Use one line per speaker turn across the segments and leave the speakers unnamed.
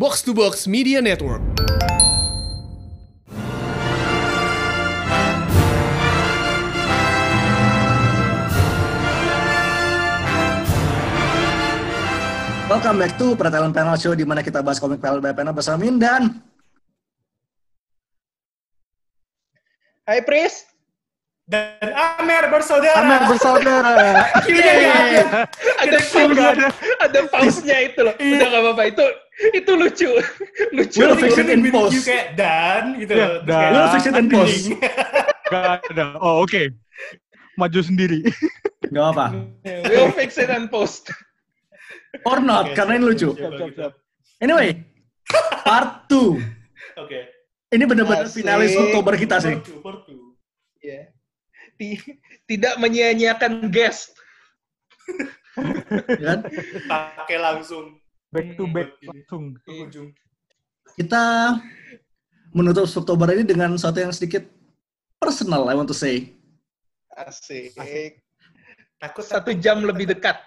Box to Box Media Network.
Welcome back to Pretalent Panel Show di mana kita bahas komik panel by panel bersama Min dan
Hai Pris.
dan Amer bersaudara.
Amer bersaudara.
Iya.
Ada pause, ada, ada pause-nya itu loh.
Iya.
Udah gak apa-apa. Itu itu lucu. lucu.
We'll
nih.
fix it in
Bikin
post.
you kayak dan gitu.
Iya,
Terus
dan.
fix it in post.
Gak ada. Oh, oke. Maju sendiri.
Gak apa.
We'll fix it and post.
Or not,
Oke,
karena ini lucu.
siap, siap, siap.
Anyway, part 2.
Oke.
Ini benar-benar finalis Oktober kita sih.
Part two, part two.
Iya. Ti- Tidak menyia-nyiakan guest.
ya kan?
Pakai langsung
Back to back langsung.
ke ujung.
Kita menutup Oktober ini dengan sesuatu yang sedikit personal, I want to say.
Asik.
Takut
Satu jam lebih dekat.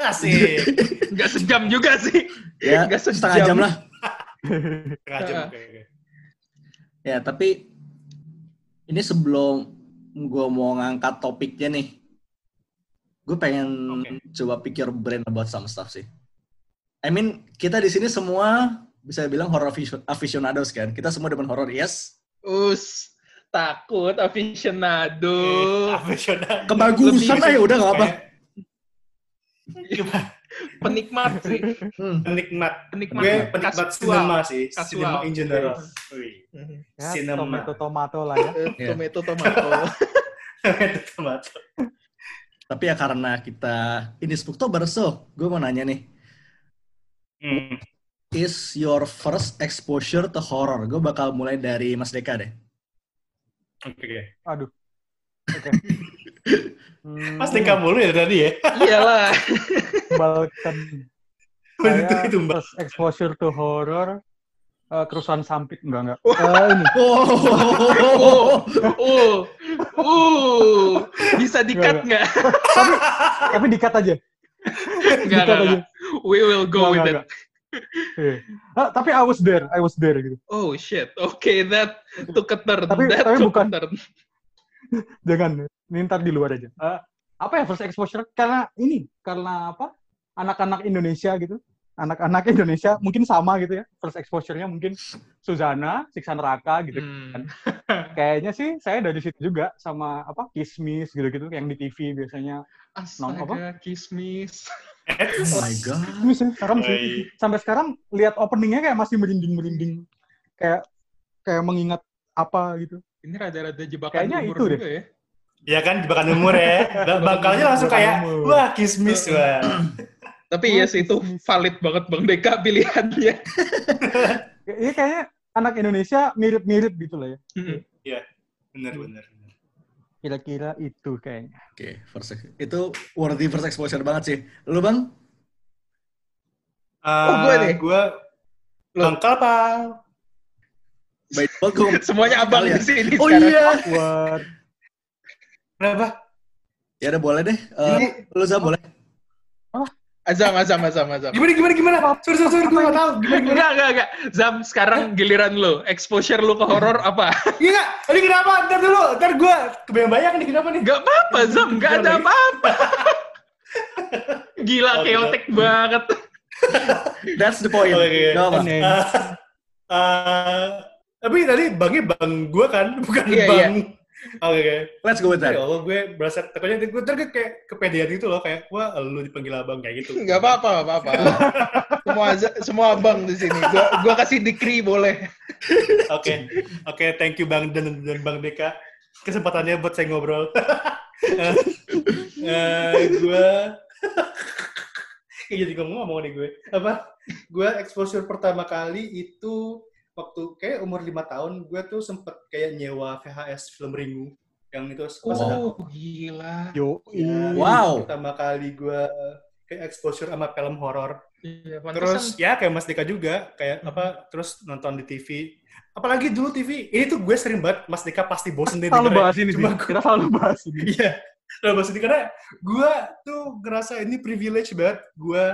Asik.
Nggak sejam juga sih.
Ya,
Nggak sejam.
setengah jam lah.
Setengah jam.
Ah.
Ya, tapi ini sebelum gue mau ngangkat topiknya nih, gue pengen
Oke.
coba pikir brain about some stuff sih. I mean, kita di sini semua bisa bilang horror aficio- aficionados kan. Kita semua demen horror, yes.
Us. Takut aficionado.
Eh, Profesional.
Kebagusan aja udah gak apa.
Penikmat sih.
Hmm.
Penikmat.
Penikmat.
Gue penikmat
Kasual.
cinema sih.
Kasual.
Cinema in general.
Ya,
Cinema.
tomato tomato lah ya.
Eh,
Iya.
Tomato tomato.
Itu tomato.
Tapi ya karena kita ini Spooktober, so gue mau nanya nih,
Hmm.
is your first exposure to horror? Gue bakal mulai dari Mas Deka deh.
Oke, oke.
Aduh. Oke. Hmm,
Mas Deka mulu ya tadi ya?
Iyalah.
Balkan.
Itu
Saya
itu Mbak.
first exposure to horror. eh, kerusuhan sampit enggak enggak. Eh, ini
Oh, oh, oh, bisa dikat nggak?
tapi tapi dikat aja.
Nggak,
Dikat
nggak,
aja.
nggak. We will go with
Nggak,
it.
Iya. Ah, tapi I was there, I was there gitu.
Oh shit. Okay, that took a turn.
Tapi-
that
tapi
took
bukan.
a turn.
Jangan, ini ntar di luar aja. Eh, apa ya first exposure? Karena ini, karena apa? Anak-anak Indonesia gitu. Anak-anak Indonesia mungkin sama gitu ya. First exposure-nya mungkin Suzana, Siksa Neraka gitu.
Hmm.
Kayaknya sih saya dari situ juga sama apa Kismis gitu-gitu yang di TV biasanya. Nong apa?
Astaga, kismis.
Oh my god.
Kismis ya, serem sih. Sampai sekarang lihat openingnya kayak masih merinding-merinding. Kayak kayak mengingat apa gitu.
Ini rada-rada jebakan
Kayaknya
umur
itu deh.
juga ya.
Ya kan jebakan umur ya. Ba- Bangkalnya langsung kayak wah kismis wah.
Tapi ya sih itu valid banget Bang Deka pilihannya.
Iya kayaknya anak Indonesia mirip-mirip gitu lah ya.
Hmm.
Bener. bener.
Kira-kira itu kayaknya.
Oke, first ex- itu worthy first exposure banget sih. Lu bang?
Oh, gue nih.
Gue.
Baik banget gue.
Semuanya abang
Kalian.
di sini
Oh
sekarang.
iya.
Buat
Kenapa?
Ya udah boleh deh. Eh, lu Zam boleh.
Azam, azam, azam, azam.
Gimana gimana gimana? Sorry sorry sorry gue nggak tahu. Gimana gimana?
Enggak, enggak, enggak. Zam, sekarang giliran lu. Exposure lu ke horor apa?
Iya nggak? Tadi kenapa? Ntar dulu. Ntar gue kebayang-bayang nih kenapa nih?
Enggak apa-apa, Zam. Enggak ada apa-apa. Gila,
Oh,
chaotic banget.
That's the point.
Oke.
Gak apa.
Aneh.
Ah, ah, tapi tadi bangnya bang gue kan, bukan
Iya,
bang. Oke oke.
Let's go with
Ya
that.
Allah, gue berasa takutnya gue ntar gue kayak kepedean gitu loh kayak wah lu dipanggil abang kayak gitu.
Enggak apa-apa, enggak apa-apa. Semua semua abang di sini. Gua gua kasih decree boleh.
Oke, oke, thank you Bang dan, dan Bang Deka. Kesempatannya buat saya ngobrol. Eh, gue Kayak jadi ngomong-ngomong nih gue. Apa? Gue exposure pertama kali itu waktu kayak umur lima tahun, gue tuh sempet kayak nyewa VHS film Ringu yang itu pas ada
Oh, gila.
yo.
Ya,
Wow.
Pertama kali gue kayak exposure sama film horor.
Iya,
Terus ya kayak Mas Dika juga kayak apa terus nonton di TV. Apalagi dulu TV, ini tuh gue sering banget Mas Dika pasti bosen deh
Selalu bahas ini sih.
Cuma
Kita selalu bahas ini.
Iya. Selalu bahas ini karena gue tuh ngerasa ini privilege banget. Gue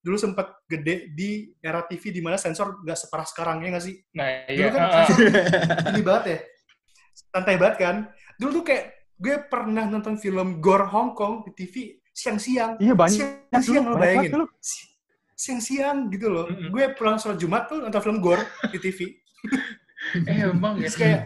dulu sempat gede di era TV di mana sensor nggak separah sekarang ya nggak sih?
Nah,
Dulu
iya.
kan
ah, ah.
sensor ini banget ya, santai banget kan. Dulu tuh kayak gue pernah nonton film gore Hong Kong di TV siang-siang.
Iya banyak.
Siang-siang lo bayangin.
dulu.
Si- Siang-siang gitu loh.
Mm-mm.
Gue pulang sholat Jumat tuh nonton film gore di TV.
Eh, emang ya.
Terus kayak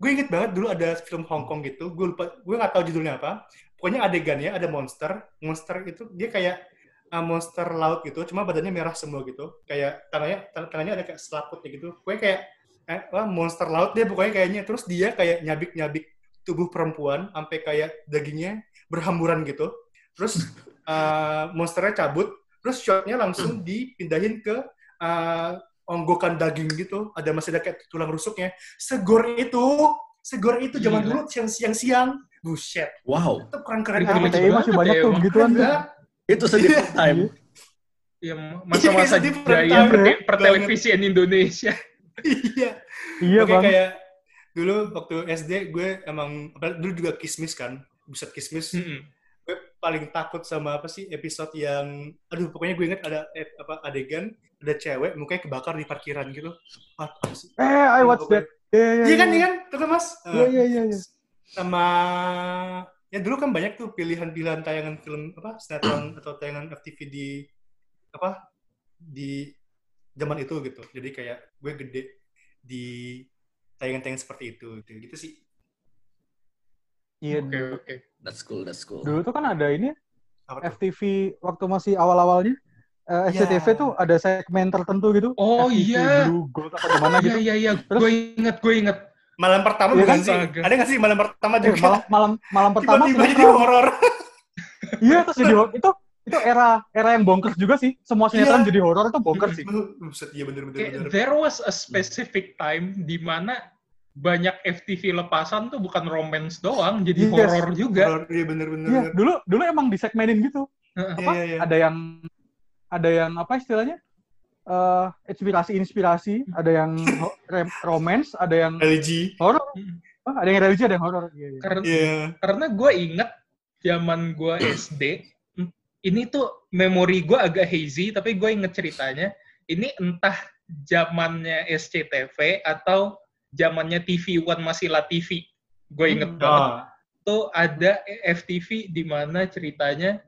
gue inget banget dulu ada film Hong Kong gitu. Gue lupa, gue nggak tahu judulnya apa. Pokoknya adegannya ada monster. Monster itu dia kayak uh, monster laut gitu. Cuma badannya merah semua gitu. Kayak tangannya tang- tangannya ada kayak selaputnya gitu. Pokoknya kayak eh, wah, monster laut dia pokoknya kayaknya. Terus dia kayak nyabik-nyabik tubuh perempuan sampai kayak dagingnya berhamburan gitu. Terus uh, monsternya cabut. Terus shotnya langsung dipindahin ke uh, onggokan daging gitu. Ada masih ada kayak tulang rusuknya. Segor itu, segor itu zaman dulu siang siang siang. Buset,
Wow,
itu keren keren.
PTI masih banyak
ya,
tuh
emang.
begituan.
Enggak.
Itu sedih time.
Ya, masa-masa
Iya,
jaya per-
banget.
pertelevisian Indonesia.
Iya.
Iya bang.
kayak dulu waktu SD gue emang apa, dulu juga kismis kan. Buset kismis.
Mm-mm.
Gue paling takut sama apa sih episode yang aduh pokoknya gue inget ada eh, apa adegan ada cewek mukanya kebakar di parkiran gitu. Ah, apa sih?
Eh, I watch that. Iya iya.
Iya kan, iya kan? Kan, Mas?
Iya
Eh,
iya iya. iya.
sama ya dulu kan banyak tuh pilihan-pilihan tayangan film apa sinetron atau tayangan FTV di apa di zaman itu gitu jadi kayak gue gede di tayangan-tayangan seperti itu gitu, gitu sih
Iya.
Oke, oke.
That's cool, that's cool.
Dulu tuh kan ada ini
apa tuh?
FTV waktu masih awal-awalnya. eh,
Iya.
SCTV tuh ada segmen tertentu gitu.
Oh, iya.
Blue Gold apa gimana
Iya,
gitu.
iya, iya.
Terus-
Gue inget, gue inget.
Malam pertama
Iya
bukan
kan?
sih ada nggak sih malam pertama
Eh,
juga
malam malam malam pertama
tiba-tiba jadi horor
Iya, terus jadi hor- itu itu era era yang bonkers juga sih. Semua sinetron
Iya.
jadi horor itu bonkers sih.
Iya bener-bener
Kayak
bener.
there was a specific time di mana banyak FTV lepasan tuh bukan romance doang, jadi
Yes.
horor juga.
Iya bener-bener
Iya, dulu dulu emang disegmenin gitu.
Heeh.
Iya,
apa
iya, iya.
ada yang ada yang apa istilahnya eh inspirasi inspirasi ada yang romance ada yang
religi
horor
Mm.
Ah, ada yang religi ada yang horor iya, iya.
Karena
iya
karena gue inget zaman gue SD, ini tuh memori gue agak hazy, tapi gue inget ceritanya. Ini entah zamannya SCTV atau zamannya TV One masih La TV. Gue inget
Hmm.
banget.
oh.
Tuh ada FTV di mana ceritanya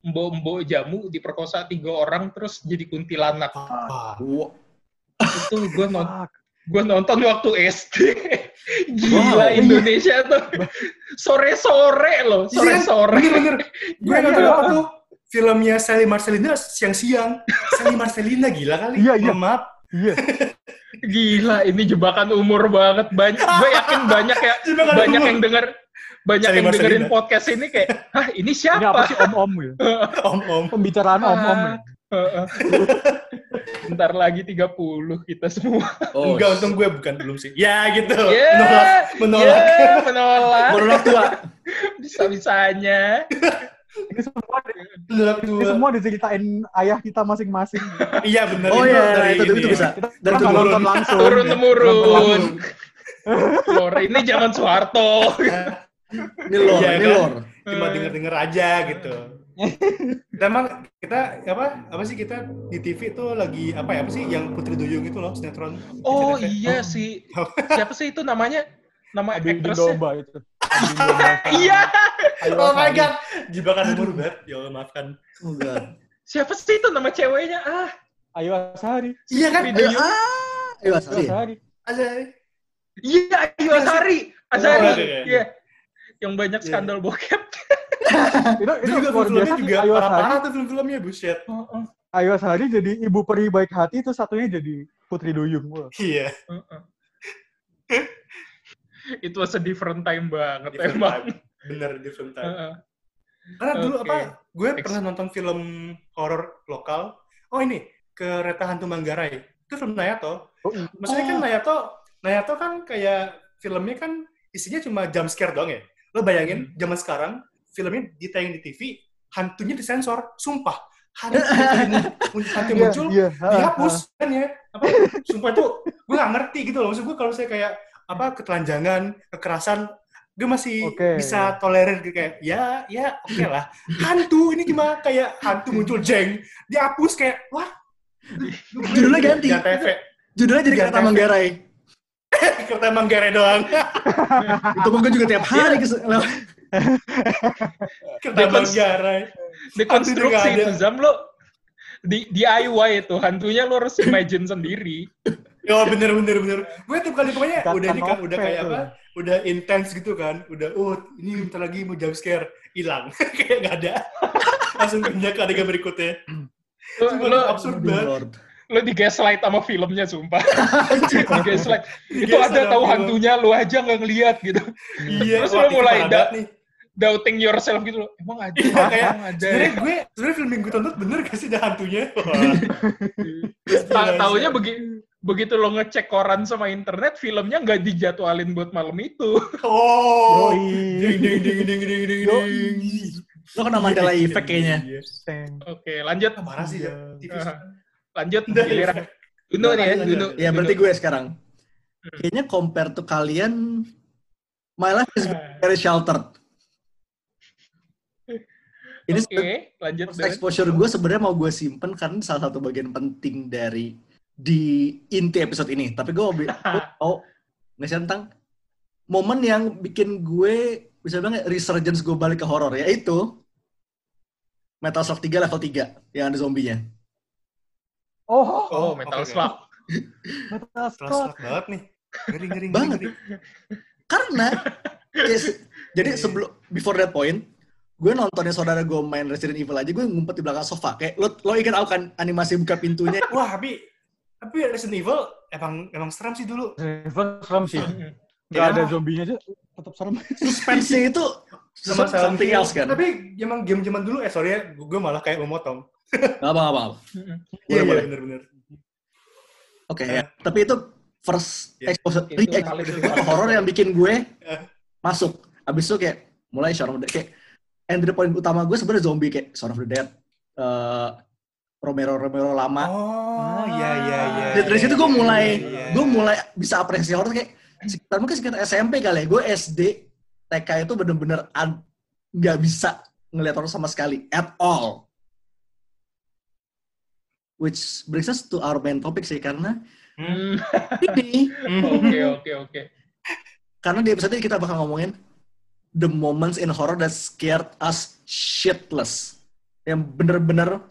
mbok-mbok jamu diperkosa tiga orang terus jadi kuntilanak.
Ah.
Wow.
Itu gue nonton gue nonton waktu SD. Gila
Wow.
Indonesia tuh. Sore-sore loh,
Iya
sore-sore.
Bener-bener. Gue
Iya,
nonton
iya.
apa tuh? Filmnya Sally Marcelina siang-siang. Sally Marcelina gila kali.
Iya, iya.
Maaf.
iya
Gila, ini jebakan umur banget. Banyak, gue yakin banyak ya,
Jebakan
banyak
umur.
yang denger, banyak
Sally
yang dengerin podcast ini kayak, hah ini
ini apa
siapa?
sih om om gitu
Om-om.
pembicaraan om om
Ah, heeh. Bentar lagi 30 kita semua.
Oh,
Enggak, untung gue bukan belum sih. Ya gitu.
Ya,
Menolak. Menolak.
ya, menolak.
menolak tua.
Bisa-bisanya.
ini semua
Menolak
ini semua diceritain ayah kita masing-masing
Iya bener.
Oh iya,
dari
itu, itu,
ya.
bisa.
kita nggak
turun.
nonton langsung
Turun
ya.
temurun.
Nonton langsung.
Lor, ini zaman Soeharto.
Ini lore,
Iya
ini
kan?
lore.
Cuma denger-denger aja gitu. Kita emang kita apa apa sih kita di TV tuh lagi apa ya apa sih yang Putri Duyung itu loh sinetron.
Oh iya sih. Siapa sih itu namanya? Nama
adu
aktrisnya?
domba itu.
Iya.
Ayo,
Oh my god, jebakan umur banget. Ya Allah maafkan.
Oh.
Siapa sih itu nama ceweknya? Ah,
ayo Asari
Iya kan?
Duyung.
ah, ayo Asari.
Asari
Ada.
Iya, Ayu Asari. Asari.
Oh, iya.
Yang banyak
Iya.
skandal bokep.
itu itu
Itu juga
luar
film-filmnya
biasa sih
juga parah-parah tuh film-filmnya buset.
Ayo Asari jadi ibu peri baik hati itu satunya jadi Putri Duyung.
Iya.
It was a different time banget
Different
emang.
time. Bener di film time.
Heeh.
Karena dulu
Oke.
apa? Gue
Ex-
pernah nonton film horor lokal. Oh ini Kereta Hantu Manggarai. Itu film Nayato.
Oh, iya.
Maksudnya kan
Oh.
Nayato, Nayato kan kayak filmnya kan isinya cuma jump scare doang ya. Lo bayangin zaman sekarang filmnya ditayang di TV, hantunya disensor, sumpah. Hantu, hantu
Iya,
muncul,
ha, ha.
dihapus kan ya. Apa? Sumpah itu gue gak ngerti gitu loh. Maksud gue kalau saya kayak apa ketelanjangan, kekerasan, gue masih
Oke.
bisa tolerir gitu, kayak ya ya oke lah hantu ini cuma kayak hantu muncul jeng dihapus kayak wah
Judulnya ganti. Judulnya jadi Kereta
Ganti.
Manggarai.
kereta Manggarai doang
Itu gue juga tiap hari
Iya.
lewat.
kereta
Dia kan-
Manggarai
Dekonstruksi itu Zam lo di DIY itu hantunya lo harus imagine sendiri.
Ya bener bener bener. Gue tiap kali pokoknya
Kata
udah ini kan udah kayak apa? Udah intens gitu kan. Udah oh ini bentar lagi mau jump scare hilang. kayak nggak ada. Langsung pindah ke adegan berikutnya.
Lo, lo,
absurd banget.
Lo di gaslight sama filmnya sumpah. di gaslight. Itu
Di-gaslight
ada tahu
film.
hantunya lo aja nggak ngeliat gitu.
Iya.
Terus lo mulai da-
nih.
Doubting yourself gitu loh. Emang ada,
Iya, kayak. Sebenarnya gue sebenarnya film yang gue tonton bener gak sih ada hantunya? Wah.
Ta- Taunya begi begitu lo ngecek koran sama internet, filmnya nggak dijadwalin buat malam itu.
Oh. Ding ding ding ding ding ding ding.
Lo kena
Iya,
effect
iya,
kayaknya.
iya.
Iya. Oke, lanjut.
Ah, Parah sih ya.
Lanjut. Giliran.
iya.
Duno nih ya,
lanjut.
Ya berarti gue sekarang. Kayaknya compare to kalian, my life is very sheltered. Ini sebenarnya
lanjut.
exposure gue sebenarnya mau gue simpen karena salah satu bagian penting dari di inti episode ini. Tapi gue mau, ngasih tentang momen yang bikin gue bisa bilang resurgence gue balik ke horor yaitu Metal Slug 3 level 3 yang ada zombinya.
Oh,
Oh, Metal
oke, oke.
Slug.
Metal Slug.
banget nih. Ngeri,
Banget.
ngeri.
Karena ya, se- jadi
Iya.
sebelum before that point, gue nontonnya saudara gue main Resident Evil aja, gue ngumpet di belakang sofa. Kayak lo lo ingat aku kan animasi buka pintunya.
Wah, tapi tapi Resident Evil emang emang serem sih dulu.
Resident serem sih. Gak
Ya.
ada zombinya aja, tetap serem.
Suspense itu
Sama
something else kan.
Tapi emang game zaman dulu eh sorry ya, gue malah kayak memotong.
Gak apa apa. apa.
Mm-mm.
Boleh
Iya,
boleh.
bener bener.
Oke
Eh.
ya. Tapi itu first
Ya.
exposure,
Itu
gue ke horror yang bikin gue
Eh.
masuk. Abis itu kayak mulai Shaun of the kayak entry point utama gue sebenarnya zombie kayak Shaun of the Dead, eh, Romero Romero lama.
Oh, iya iya iya.
Dari- situ gue mulai
Iya.
gue mulai bisa apresiasi horor kayak sekitar mungkin sekitar SMP kali ya gue SD TK itu bener-bener nggak bisa ngeliat horor sama sekali at all which brings us to our main topic sih karena
Hmm,
ini
Oke, oke, oke.
karena di episode ini kita bakal ngomongin the moments in horror that scared us shitless yang bener-bener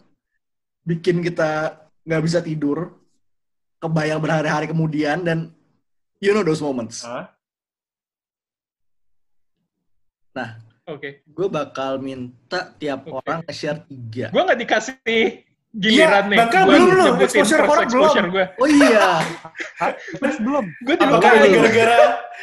bikin kita nggak bisa tidur kebayang berhari-hari kemudian dan you know those moments
Hah?
Oke.
gue bakal minta tiap
Oke.
orang nge-share tiga.
Gue nggak dikasih giliran
Iya,
nih.
Bangka
Gua
belum lu,
nyebutin
exposure belum.
exposure gue.
Oh iya,
Terus belum.
Gue
ini
Belum.
gara-gara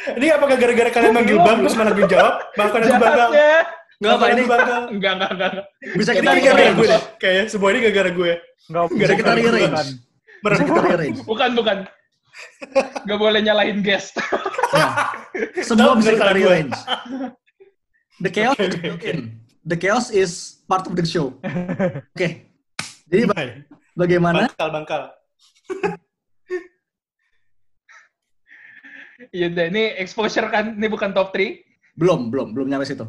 ini apakah gara-gara kalian manggil
Belum.
Bang terus malah gue jawab? Maafkan aku Bangka.
jahatnya.
nggak apa ini.
Enggak, enggak, enggak. enggak.
bisa kita
gara-gara gue deh. Kayaknya semua ini gara-gara gue.
Enggak
Bisa kita rearrange.
bukan.
Bisa kita rearrange.
Bukan, bukan. Gak boleh nyalahin guest.
Semua bisa kita rearrange. The chaos is
oke,
built in. The chaos is part of the show. Oke. Jadi ba-
Baik.
bagaimana?
Bangkal, bangkal.
Iya, udah. ini exposure kan, ini bukan top 3.
Belum, belum, belum nyampe situ.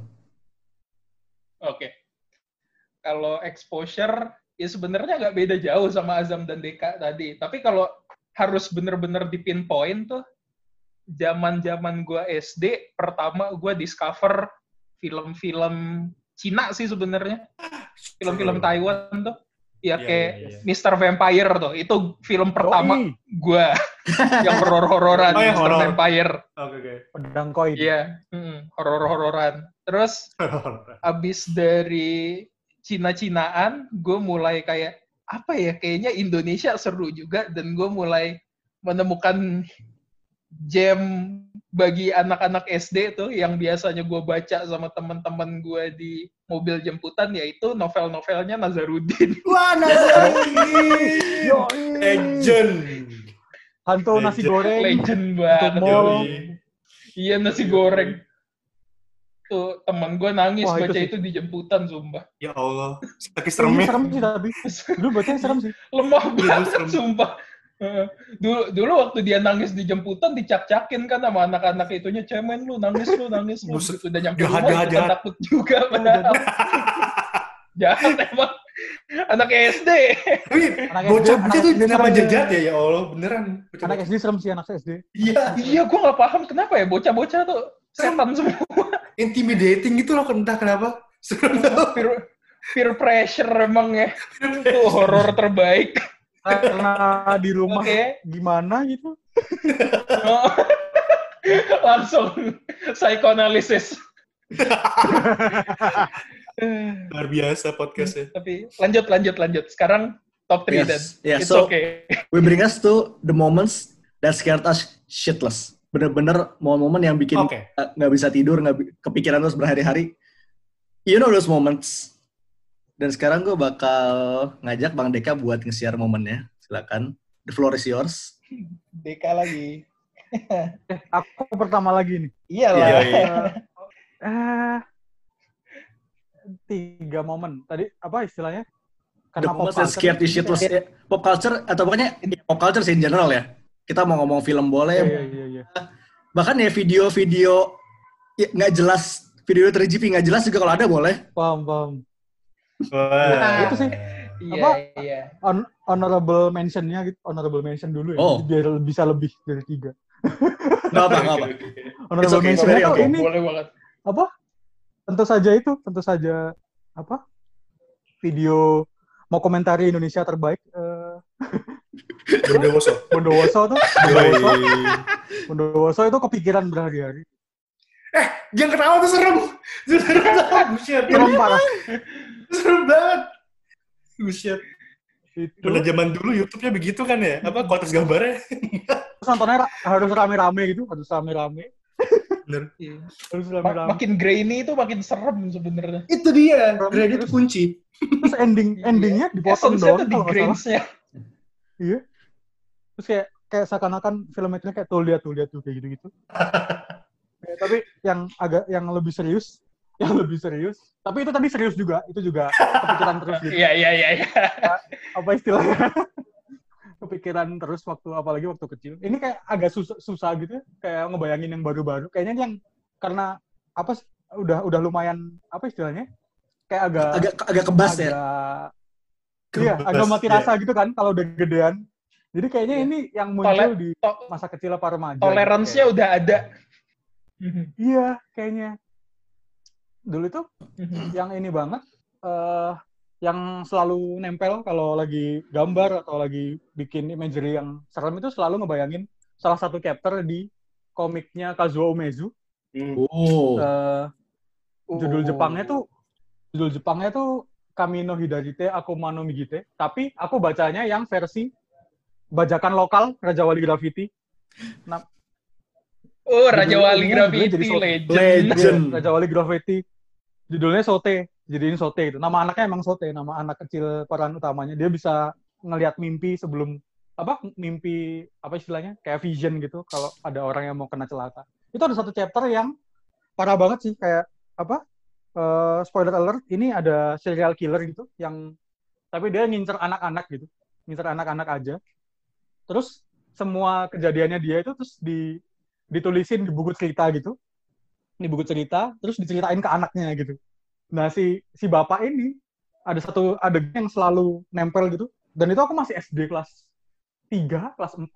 Oke. Kalau exposure, ya sebenarnya nggak beda jauh sama Azam dan Deka tadi. Tapi kalau harus bener-bener di pinpoint tuh, zaman-zaman gua SD, pertama gua discover film-film Cina sih sebenarnya. Film-film Taiwan tuh. Ya
Iya,
kayak
iya, iya.
Mr. Vampire tuh. Itu film pertama
Yoi,
gua yang horor-hororan
Oh, yang
Mr.
horor.
Vampire.
Oke, oke.
pedang koin.
Iya, mm, horor-hororan. Terus abis dari Cina-Cinaan, gue mulai kayak apa ya? Kayaknya Indonesia seru juga dan gue mulai menemukan jam bagi anak-anak SD tuh yang biasanya gue baca sama teman-teman gue di mobil jemputan yaitu novel-novelnya Nazarudin.
Wah, Nazari.
Yoi.
Legend.
Hantu nasi
Legend.
goreng.
Legend banget. Iya nasi goreng. Tuh teman gue nangis
Wah, itu
baca
sih.
itu di jemputan sumpah.
Ya Allah. Sakit
Ini
seremnya.
serem sih tapi. Dulu bacanya serem sih.
Lemah
Iya,
banget
serem.
sumpah. Dulu dulu waktu dia nangis di jemputan dicak-cakin kan sama anak-anak itunya cemen lu nangis lu nangis lu
Buset.
gitu udah nyampe
Jahat,
rumah
jahat, jahat.
takut juga padahal. jahat emang anak SD
Tapi
Anak
bocah
SD,
bocah
anak
tuh
serem.
jejat ya ya Allah beneran. Bocah-
Anak SD serem sih anak SD.
Iya,
iya gua nggak paham kenapa ya bocah-bocah tuh setan semua
intimidating gitu loh entah kenapa. Serem
peer, peer pressure emang ya itu horor terbaik
Karena di rumah
oke
gimana gitu.
Oh. langsung psikoanalisis
Luar biasa podcastnya.
tapi lanjut lanjut lanjut sekarang top 3
Yes.
dan
Yeah,
it's
so-
okay
We bring us to the moments that scared us shitless. Bener-bener momen-momen yang bikin uh, nggak bisa tidur, nggak bi- kepikiran terus berhari-hari. You know those moments. Dan sekarang gue bakal ngajak Bang Deka buat nge-share momennya. Silakan. The floor is yours.
Deka lagi
Eh, aku pertama lagi nih.
iyalah
Iya, iya.
Eh, tiga momen. Tadi apa istilahnya?
The
Karena pop
moments that
culture.
scared you shitless. Ya, Pop culture, atau pokoknya ya, pop culture sih in general ya. Kita mau ngomong film boleh,
Iya, iya, iya.
bahkan ya video-video ya, nggak jelas, video 3GP nggak jelas juga kalau ada boleh.
Paham, paham.
Wah.
Itu sih.
iya
Apa?
iya
Hon- honorable mention-nya gitu. Honorable mention dulu ya.
Oh.
Biar bisa lebih dari tiga.
Nggak apa, nggak apa.
Honorable
okay,
mention-nya
okay.
ini
boleh banget
apa? Tentu saja itu, tentu saja apa? Video mau komentari Indonesia terbaik eh,
Bondowoso.
Bondowoso tuh. Bondowoso, Bondowoso itu kepikiran berhari-hari.
Jangan ketawa tuh serem. Serem.
Serem parah.
Serem banget. Buset.
Itu.
Pada zaman dulu YouTube-nya begitu kan ya? Apa kualitas gambarnya?
Terus nontonnya harus rame-rame gitu, harus rame-rame.
Bener.
Iya.
Harus rame-rame.
makin grainy itu makin serem sebenarnya
Itu dia. Grade itu kunci.
Terus ending endingnya dipotong
Essence-nya
doang
tuh di grains-nya
Iya. Terus kayak kayak seakan-akan film itu kayak tuh lihat tuh lihat tuh kayak gitu-gitu. Ya, tapi yang agak yang lebih serius, yang lebih serius. Tapi itu tadi serius juga, itu juga kepikiran terus gitu.
iya iya iya iya.
Apa istilahnya? kepikiran terus waktu apalagi waktu kecil. Ini kayak agak susah, susah gitu ya, kayak ngebayangin yang baru-baru. Kayaknya yang karena apa sih, udah udah lumayan apa istilahnya? Kayak agak
Agak agak kebas ya.
agak iya, agak mati
Iya.
rasa gitu kan kalau udah gedean. Jadi kayaknya
Iya.
ini yang muncul
Tole-
di masa kecil apa remaja.
toleransinya
gitu,
udah ada.
Iya, kayaknya. Dulu tuh
Mhm.
yang ini banget eh yang selalu nempel kalau lagi gambar atau lagi bikin imagery yang serem itu selalu ngebayangin salah satu chapter di komiknya Kazuo Umezu.
Oh.
Eh, judul
Oh.
Jepangnya tuh judul Jepangnya tuh Kamino Hidarite Akuma no Migite, tapi aku bacanya yang versi bajakan lokal Raja Wali Graffiti. Nah,
oh Raja Wali Graffiti
jadi
legend,
Legend.
Raja Wali Graffiti. Judulnya Sote, jadiin Sote itu. Nama anaknya emang Sote, nama anak kecil peran utamanya. Dia bisa ngelihat mimpi sebelum apa mimpi apa istilahnya kayak vision gitu kalau ada orang yang mau kena celaka. Itu ada satu chapter yang parah banget sih kayak apa? eh, spoiler alert, ini ada serial killer gitu yang tapi dia ngincer anak-anak gitu. Ngincer anak-anak aja. Terus semua kejadiannya dia itu terus di ditulisin di buku cerita gitu ini buku cerita terus diceritain ke anaknya gitu. Nah si si bapak ini ada satu adegan yang selalu nempel gitu. Dan itu aku masih SD kelas 3, kelas 4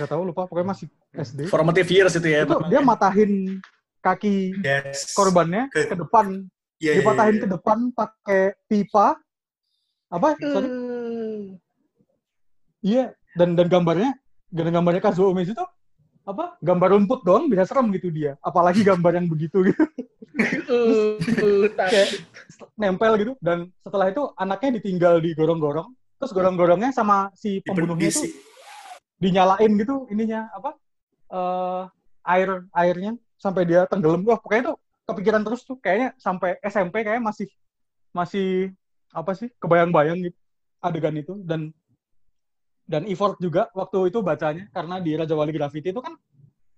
nggak tahu lupa. Pokoknya masih SD
Formative years itu ya.
itu dia matahin kaki
Yes.
korbannya
Ke-
ke depan.
Iya, iya,
dipatahin
iya.
ke depan pakai pipa. Apa? Sorry. Iya dan dan gambarnya dan gambarnya Kazuo Umezu tuh apa? Gambar rumput doang bisa serem gitu dia. Apalagi gambar yang begitu gitu.
Uh, uh,
kayak nempel gitu. Dan setelah itu anaknya ditinggal di gorong-gorong terus gorong-gorongnya sama si pembunuhnya itu dinyalain gitu ininya apa? Eh air airnya sampai dia tenggelam. Wah pokoknya tuh kepikiran terus tuh. Kayaknya sampai SMP kayak masih masih apa sih? Kebayang-bayang gitu adegan itu. Dan dan effort juga waktu itu bacanya karena di Raja Wali Graffiti itu kan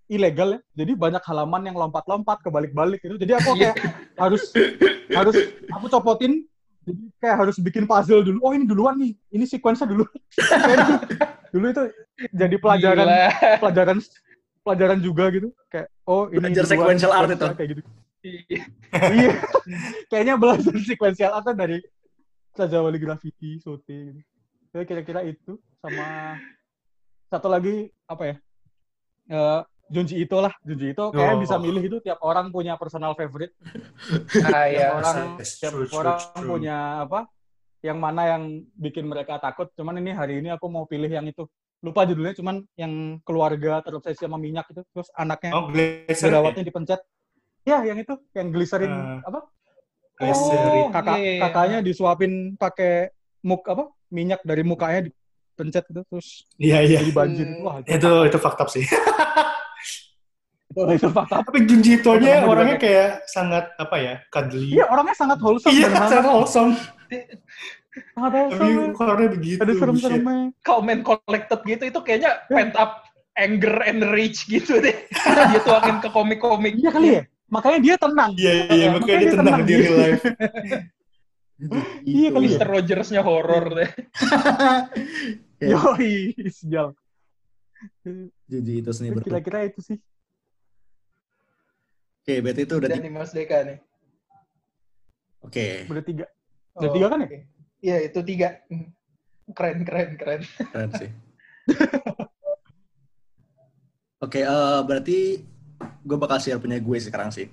ilegal ya. Jadi banyak halaman yang lompat-lompat kebalik-balik gitu. Jadi aku kayak harus harus aku copotin. Jadi kayak harus bikin puzzle dulu. Oh ini duluan nih. Ini sequence dulu. Dulu itu jadi pelajaran
Gila.
pelajaran pelajaran juga gitu. Kayak oh ini
Belajar sequential art
sequence-nya
itu.
kayak gitu. Iya. Kayaknya belajar sequential art kan dari Sajawali Graffiti Sote gitu Ya, kira-kira itu sama satu lagi apa ya Eh, Junji Ito lah Junji Ito kayak
Oh.
bisa milih itu tiap orang punya personal favorite
Ah,
tiap
ya.
orang tiap
true, true,
orang
true.
punya apa yang mana yang bikin mereka takut cuman ini hari ini aku mau pilih yang itu lupa judulnya cuman yang keluarga terobsesi sama minyak itu terus anaknya
Oh,
jerawatnya dipencet ya yang itu yang glycerin
Ah.
apa
Glycerin.
Oh,
kakak
iya, iya.
kakaknya disuapin pakai muk apa minyak dari mukanya dipencet gitu terus
Iya, iya.
jadi banjir
Hmm.
wah
Itu itu fakta sih.
itu, itu fakta
Tapi Junji Ito-nya orangnya
juga
kayak sangat apa ya? Cuddly.
iya orangnya sangat wholesome
Iya, sangat wholesome.
sangat
Tapi
wholesome
orangnya begitu.
ada serem-seremnya
Comment collected gitu itu kayaknya pent up anger and rage gitu deh. dia tuangin ke komik-komik.
iya kali ya makanya dia tenang
Iya, iya, makanya dia tenang di real life.
Iya kali ya.
Mr. Rogers-nya horor deh.
Ya.
Yoi, sial.
Jadi itu seni.
Kira-kira itu sih.
Oke, berarti itu udah
nih Mas Deka nih.
Oke,
Udah tiga. Udah tiga kan ya?
Iya, itu tiga. Keren, keren, keren.
keren sih. Oke, eh, berarti gue bakal share punya gue sekarang sih.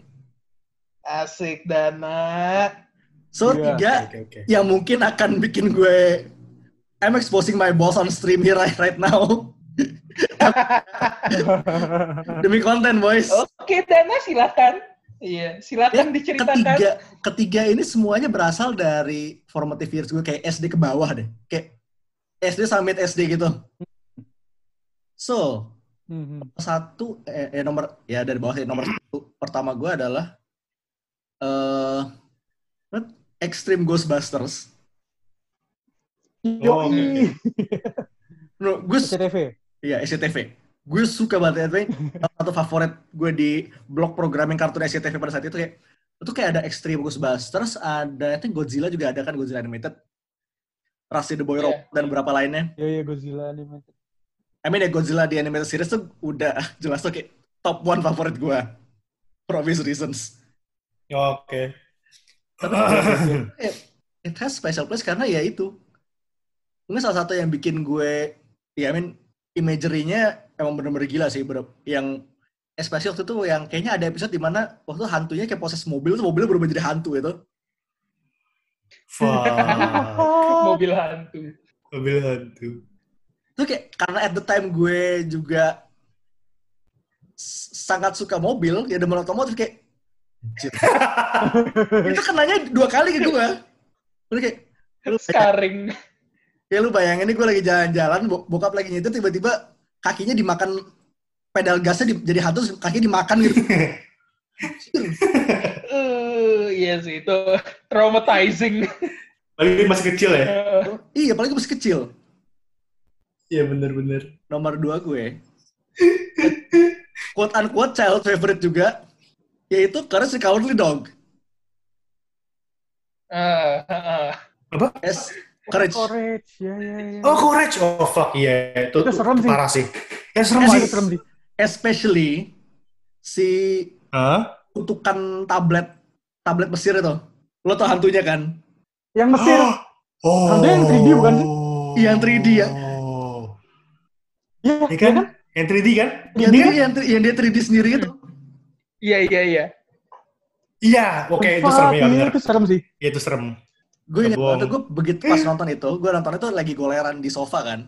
Asik, Dana.
So,
Iya.
tiga
Oke, oke.
yang mungkin akan bikin gue I'm exposing my boss on stream here right, right now. Demi konten, boys.
Oke, Dana silakan. Iya, silakan
Ya,
diceritakan.
ketiga, ketiga ini semuanya berasal dari formative years gue kayak SD ke bawah deh. Kayak SD sampai SD gitu. So,
Mhm.
satu eh, eh, nomor ya dari bawah sih nomor satu pertama gue adalah eh what? Extreme Ghostbusters.
Oh, oke,
Yoi.
No, gue
SCTV.
Iya, SCTV. Gue suka banget SCTV. Salah satu favorit gue di blog programming kartun SCTV pada saat itu kayak itu kayak ada Extreme Ghostbusters, ada I think Godzilla juga ada kan Godzilla Animated. Rusty the Boy
Iya.
Robot dan beberapa lainnya.
Iya, iya, Godzilla animated.
I mean ya Godzilla di animated series tuh udah jelas tuh kayak top one favorit gue. For obvious reasons.
Oke.
It, it has special place karena ya itu. Mungkin salah satu yang bikin gue, ya I mean, imagery-nya emang bener-bener gila sih. Bener, yang especially waktu itu yang kayaknya ada episode di mana waktu itu hantunya kayak proses mobil, tuh mobilnya berubah jadi hantu itu.
Mobil hantu.
Mobil hantu.
Itu kayak, karena at the time gue juga sangat suka mobil, ya demen otomotif kayak. itu kenanya dua kali ke gue. Terus kayak, lu
Scarring.
ya lu bayangin nih gue lagi jalan-jalan, bo- bokap lagi nyetir, tiba-tiba kakinya dimakan pedal gasnya di- jadi hantu, kakinya dimakan gitu.
Eh, iya sih, itu traumatizing.
Lagi masih kecil ya?
Eh,
iya, apalagi masih kecil.
Iya bener-bener.
Nomor dua gue, quote unquote child favorite juga, yaitu Courage the Cowardly Dog.
eh, eh.
S Courage.
Courage, ya, ya, ya.
Oh, Courage. Oh, fuck. Iya, itu,
Itu serem sih.
parah sih. Ya, serem
Wah,
sih.
itu serem sih.
Especially si
Hah?
kutukan tablet tablet Mesir itu. Lo tau hantunya kan?
Yang Mesir.
Oh.
Hantu yang 3D bukan sih?
Iya, yang 3D ya.
Oh.
Iya,
Iya kan? Yang 3D kan?
Yang,
Dia-
dia, yang, yang dia 3D sendiri itu.
Iya, iya, iya.
Iya, oke itu serem ya
iya,
bener.
Itu serem sih.
Iya itu serem.
Gue ingat waktu gue begitu pas nonton itu, gue nonton itu lagi goleran di sofa kan.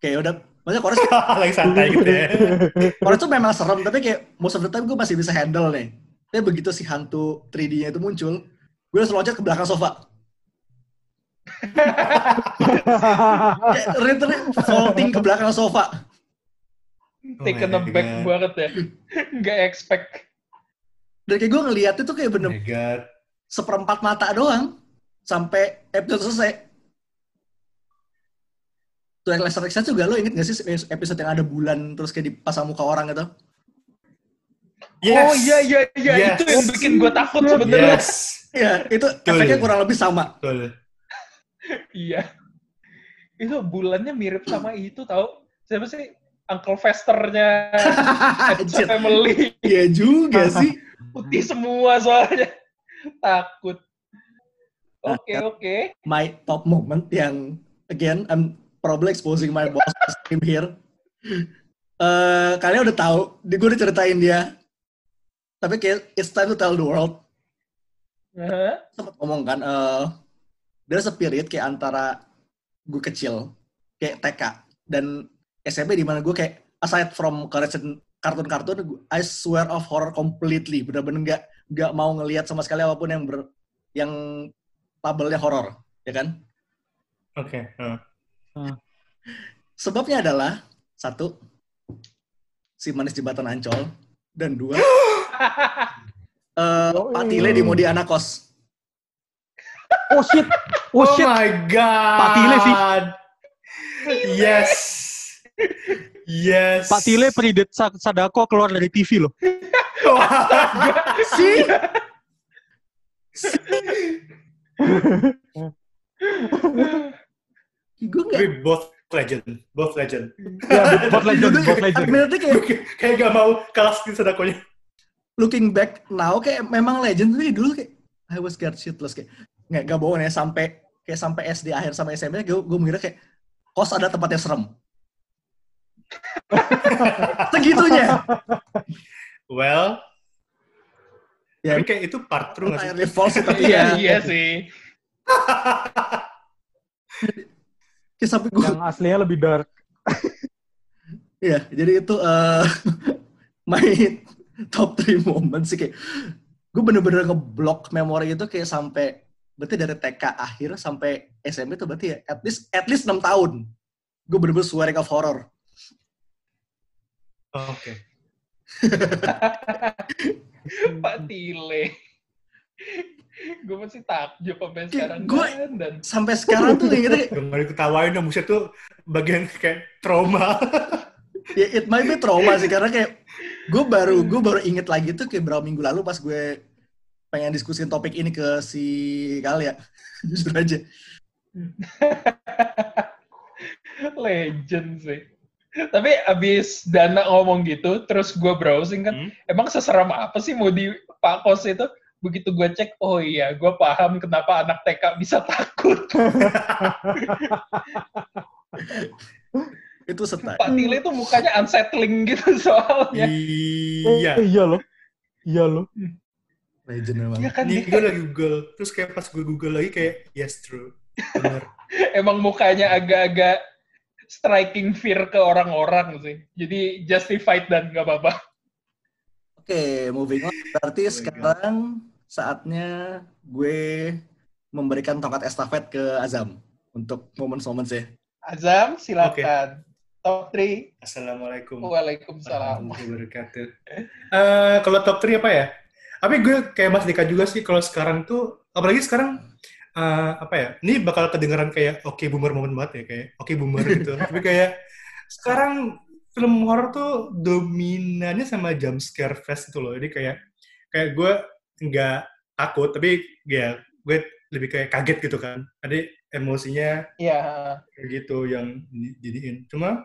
Kayak udah, maksudnya Kores,
Lagi santai gitu ya.
Kores tuh memang serem, tapi kayak most of the time gue masih bisa handle nih. Tapi begitu si hantu 3D-nya itu muncul, gue langsung loncat ke belakang sofa. Kayak literally vaulting ke belakang sofa.
Taken
Oh
aback
God.
banget ya. Nggak expect.
Dan kayak gue ngeliat itu kayak
Oh
bener
my god.
seperempat mata doang. Sampai episode selesai. Tuh yang Lester Express juga lo inget gak sih episode yang ada bulan terus kayak dipasang muka orang gitu?
Yes.
Oh iya, iya, iya.
Yes.
Itu yang bikin gue takut sebenarnya.
Yes.
Iya, itu
Betul.
efeknya kurang lebih sama.
Betul.
Iya. itu bulannya mirip sama itu tau siapa sih Uncle Festernya. Family
Iya juga sih.
putih semua soalnya takut
Nah,
oke oke
My top moment yang again I'm probably exposing my boss stream here. Eh kalian udah tahu, di gue udah ceritain dia. Tapi kayak it's time to tell the world. Sempat ngomong kan, eh there's a period kayak antara gue kecil, kayak TK, dan SMP di mana gue kayak aside from kartun kartun-kartun, I swear off horror completely, bener-bener nggak nggak mau ngelihat sama sekali apa pun yang ber yang labelnya horor, ya kan?
Oke. heeh.
Sebabnya adalah satu, si manis jembatan Ancol, dan dua, eh
Yoi.
Pak Tile di Modi Anak Kos.
Oh shit. Oh,
Oh,
shit.
my god.
Pak Tile sih.
Yes. Yes.
Pak Tile Pridet Sa- Sadako keluar dari TV loh.
Si gue
Tapi both legend, both legend.
Ya, bot legend,
Dulu
bot
kayak-
legend.
Kayak
Kayak gak mau kalah skin sedakonya.
looking back now kayak memang legend tapi dulu kayak I was scared shitless kayak nggak nggak bohong ya sampai kayak sampai SD akhir sampai SMP gue gue mengira kayak kos ada tempatnya serem segitunya
Well,
ya
tapi kayak itu part true nggak sih?
false sih, tapi
iya
ya
iya sih
sampai gue
Yang aslinya lebih dark.
ya jadi itu eh my top 3 moment sih kayak gue bener-bener ngeblok memori itu kayak sampai berarti dari TK akhir sampai SMP itu berarti ya at least at least 6 tahun gue bener-bener swearing of horror
Oke.
Pak Tile. Gue masih takjub sampai sekarang.
Gue-
dan,
sampai sekarang tuh ingetnya
Gak mau diketawain dong, maksudnya tuh bagian kayak trauma.
ya it might be trauma sih karena kayak gue baru gue baru inget lagi tuh kayak berapa minggu lalu pas gue pengen diskusin topik ini ke si kali ya. Jujur aja.
Legend sih tapi abis Dana ngomong gitu terus gue browsing kan
Hmm.
emang seseram apa sih mau di Pak Kos itu begitu gue cek oh iya gue paham kenapa anak TK bisa takut
itu setai
Pak Tile itu mukanya unsettling gitu soalnya
Iya.
Eh, iya loh. Iya loh.
legend memang
Iya kan
gue lagi Google, terus kayak pas gue Google lagi kayak, yes true. Bener.
emang mukanya agak-agak striking fear ke orang-orang sih jadi justified dan nggak apa-apa
Oke, moving on. Berarti
Oh
sekarang saatnya gue memberikan tongkat estafet ke Azam untuk momen-momen sih.
Azam silakan top 3
Assalamualaikum.
Waalaikumsalam
wabarakatuh. Eh, kalau top 3 apa ya? Tapi gue kayak Mas Dika juga sih kalau sekarang tuh, apalagi sekarang eh, apa ya? Ini bakal kedengeran kayak oke boomer moment banget ya kayak oke boomer gitu. Tapi kayak sekarang film horor tuh dominannya sama jump scare fest itu loh. Jadi kayak kayak gue nggak takut tapi ya gue lebih kayak kaget gitu kan. Jadi emosinya kayak gitu yang di- jadiin. Cuma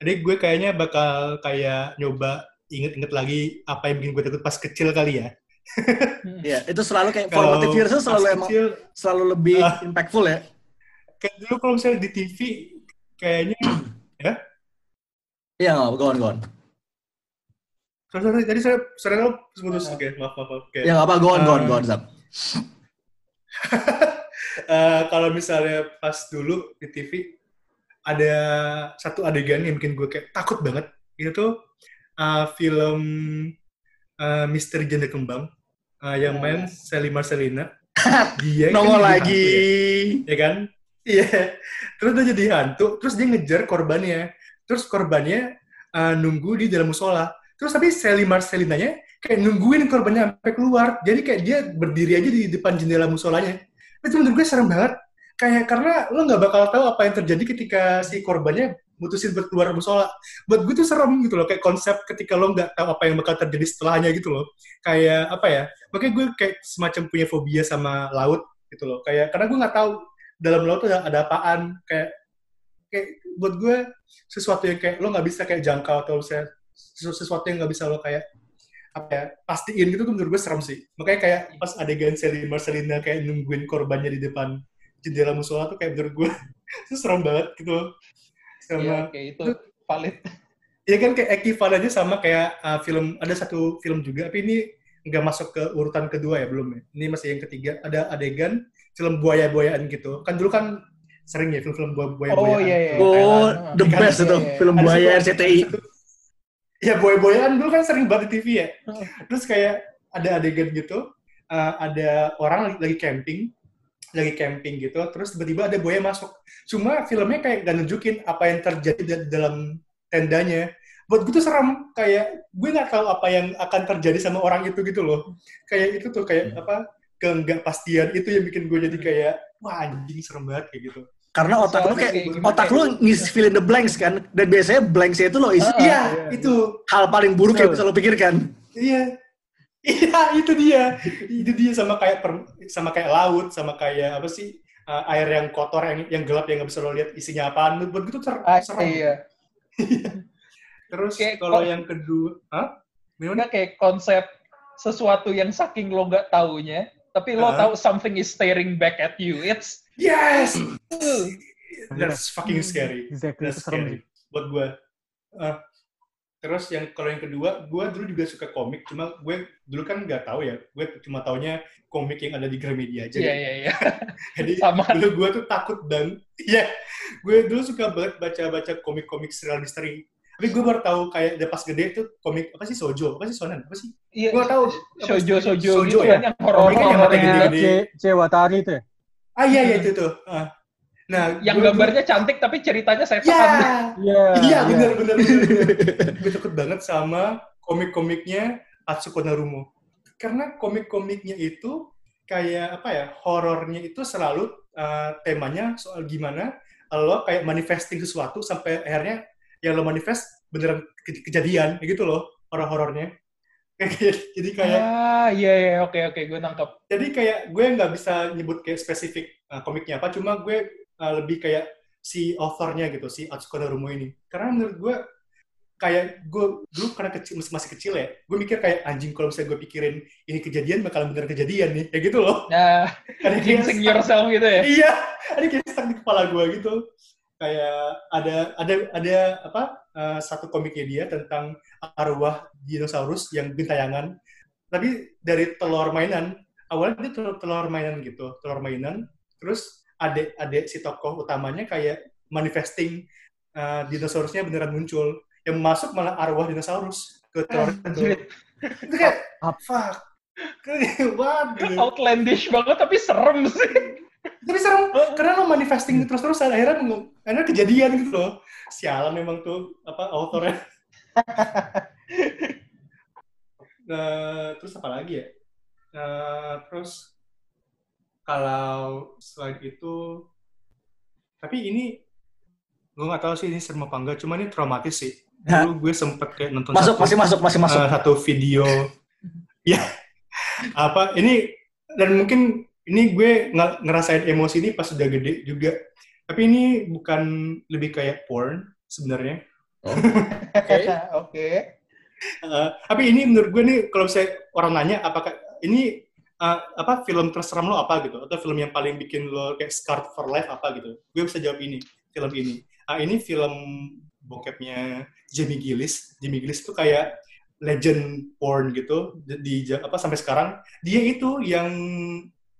adik gue kayaknya bakal kayak nyoba inget-inget lagi apa yang bikin gue takut pas kecil kali ya.
Iya, itu selalu kayak formative years selalu
pas
emang
kecil,
selalu lebih
Ah.
impactful ya.
kayak dulu kalau misalnya di TV kayaknya
Iya, nggak, go on, go on.
sorry, sorry, tadi saya saya lo putus oke maaf maaf maaf. Oke.
Ya nggak apa, go on, go on, go on.
Eh, kalau misalnya pas dulu di TV ada satu adegan yang bikin gue kayak takut banget itu tuh eh, film eh, Misteri Janda Kembang eh, yang main Sally Marcelina dia kan
Nongol
jadi
lagi.
hantu ya, ya kan? Iya. Terus dia jadi hantu terus dia ngejar korbannya. Terus korbannya eh, nunggu di dalam musola. Terus tapi Sally Marcelinanya kayak nungguin korbannya sampai keluar. Jadi kayak dia berdiri aja di depan jendela musolanya. Itu menurut gue serem banget. Kayak karena lo nggak bakal tahu apa yang terjadi ketika si korbannya mutusin buat keluar musola buat gue tuh serem gitu loh kayak konsep ketika lo nggak tahu apa yang bakal terjadi setelahnya gitu loh. Kayak apa ya makanya gue kayak semacam punya fobia sama laut gitu loh. Kayak karena gue nggak tahu dalam laut tuh ada, apaan. Kayak kayak buat gue sesuatu yang kayak lo nggak bisa kayak jangkau atau saya sesuatu yang nggak bisa lo kayak apa ya pastiin gitu tuh menurut gue serem sih. Makanya kayak pas adegan Sally Marcelina kayak nungguin korbannya di depan jendela musola tuh kayak menurut gue itu serem banget gitu sama
Iya, oke itu valid.
ya kan kayak ekivalennya sama kayak uh, film ada satu film juga tapi ini nggak masuk ke urutan kedua ya belum ya ini masih yang ketiga ada adegan film buaya-buayaan gitu kan dulu kan sering ya film-film buaya-buayaan
Oh iya iya.
Oh,
Thailand.
the
Kan,
best
iya,
itu
iya.
film
Ada
buaya RCTI.
Ya boy-boyan dulu kan sering banget di TV ya. Terus kayak ada adegan gitu, uh, ada orang lagi camping, lagi camping gitu, terus tiba-tiba ada buaya masuk. Cuma filmnya kayak gak nunjukin apa yang terjadi di dalam tendanya. Buat gue tuh serem, kayak gue nggak tahu apa yang akan terjadi sama orang itu gitu loh. Kayak itu tuh kayak apa keenggak pastian itu yang bikin gue jadi kayak wah anjing serem banget kayak gitu.
Karena otak lu kayak
kayak
otak lu ngisi fill in the blanks kan. Dan biasanya blanks itu lo isi
Ah,
Iya,
iya.
itu
hal paling buruk yang bisa
Betul.
lo pikirkan.
Iya. Iya, itu dia. Itu dia sama kayak per- sama kayak laut, sama kayak apa sih? uh, air yang kotor yang yang gelap yang nggak bisa lo lihat isinya apaan. Buat gue tuh ser-
Ah,
serem.
iya.
Terus
Kayak
kalau yang kedua, hah? Gimana?
Enggak kayak konsep sesuatu yang saking lo nggak taunya, tapi lo
Hah?
tahu something is staring back at you. It's
Yes.
uh,
That's fucking scary.
Exactly,
That's scary. Buat gue. Uh, terus yang kalau yang kedua, gue dulu juga suka komik, cuma gue dulu kan nggak tahu ya, gue cuma taunya komik yang ada di Gramedia aja.
iya iya iya.
Jadi
Sama.
dulu gue tuh takut banget. Iya, gue dulu suka banget baca-baca komik-komik serial misteri. Tapi gue baru tahu kayak udah pas gede tuh komik apa sih sojo, apa sih sonen, apa sih?
Iya.
Gue tahu.
Sojo sojo
Shoujo
gitu
ya?
kan yang horor
Komiknya yang mata
gitu.
gede-gede.
C, C Watari itu ya?
Ah iya iya itu tuh. Ah. Nah,
Yang
gua-
gambarnya cantik tapi ceritanya
gua-
setan.
Ya,
Iya.
iya benar benar benar. gue takut banget sama komik-komiknya Atsuko Narumo. Karena komik-komiknya itu kayak apa ya, horornya itu selalu uh, temanya soal gimana lo kayak manifesting sesuatu sampai akhirnya yang lo manifest beneran ke- kejadian gitu loh horor-horornya. Kayak- jadi kayak
Ah iya iya oke oke gue nangkep.
jadi kayak gue nggak bisa nyebut kayak spesifik uh, komiknya apa, cuma gue uh, lebih kayak si authornya gitu, si Atsuko Narumo ini. Karena menurut gue kayak gue dulu karena kecil masih, masih kecil ya, gue mikir kayak anjing kalau misalnya gue pikirin ini kejadian bakalan bener kejadian nih, kayak gitu loh.
Nah,
Ada kayak
jinxing yourself gitu ya.
iya, ada kayak stuck di kepala gue gitu. Kayak ada ada ada apa uh, satu komiknya dia tentang arwah dinosaurus yang gentayangan. Tapi dari telur mainan, awalnya dia telur, telur mainan gitu, telur mainan. Terus adik-adik si tokoh utamanya kayak manifesting uh, dinosaurusnya beneran muncul. Yang masuk malah arwah dinosaurus ke telur itu. Itu kayak, fuck. Gitu.
Outlandish banget tapi serem sih.
Tapi serem, karena lo manifesting terus-terusan, akhirnya, akhirnya kejadian gitu loh. Sialan memang tuh, apa, autornya. nah, terus apa lagi ya? Nah, terus, kalau selain itu, tapi ini, gue nggak tahu sih ini serem apa enggak, cuma ini traumatis sih. Dulu gue sempet kayak nonton
Masuk,
satu,
masih masuk, masih masuk.
eh, satu video, ya, apa, ini, dan mungkin ini gue ng- ngerasain emosi ini pas udah gede juga. Tapi ini bukan lebih kayak porn sebenarnya.
Oke. Oke.
Eh, tapi ini menurut gue nih kalau misalnya orang nanya apakah ini eh, apa film terseram lo apa gitu atau film yang paling bikin lo kayak scarred for life apa gitu. Gue bisa jawab ini, film ini. Ah ini film bokepnya Jamie Gillis. Jamie Gillis itu kayak legend porn gitu di, di- apa sampai sekarang dia itu yang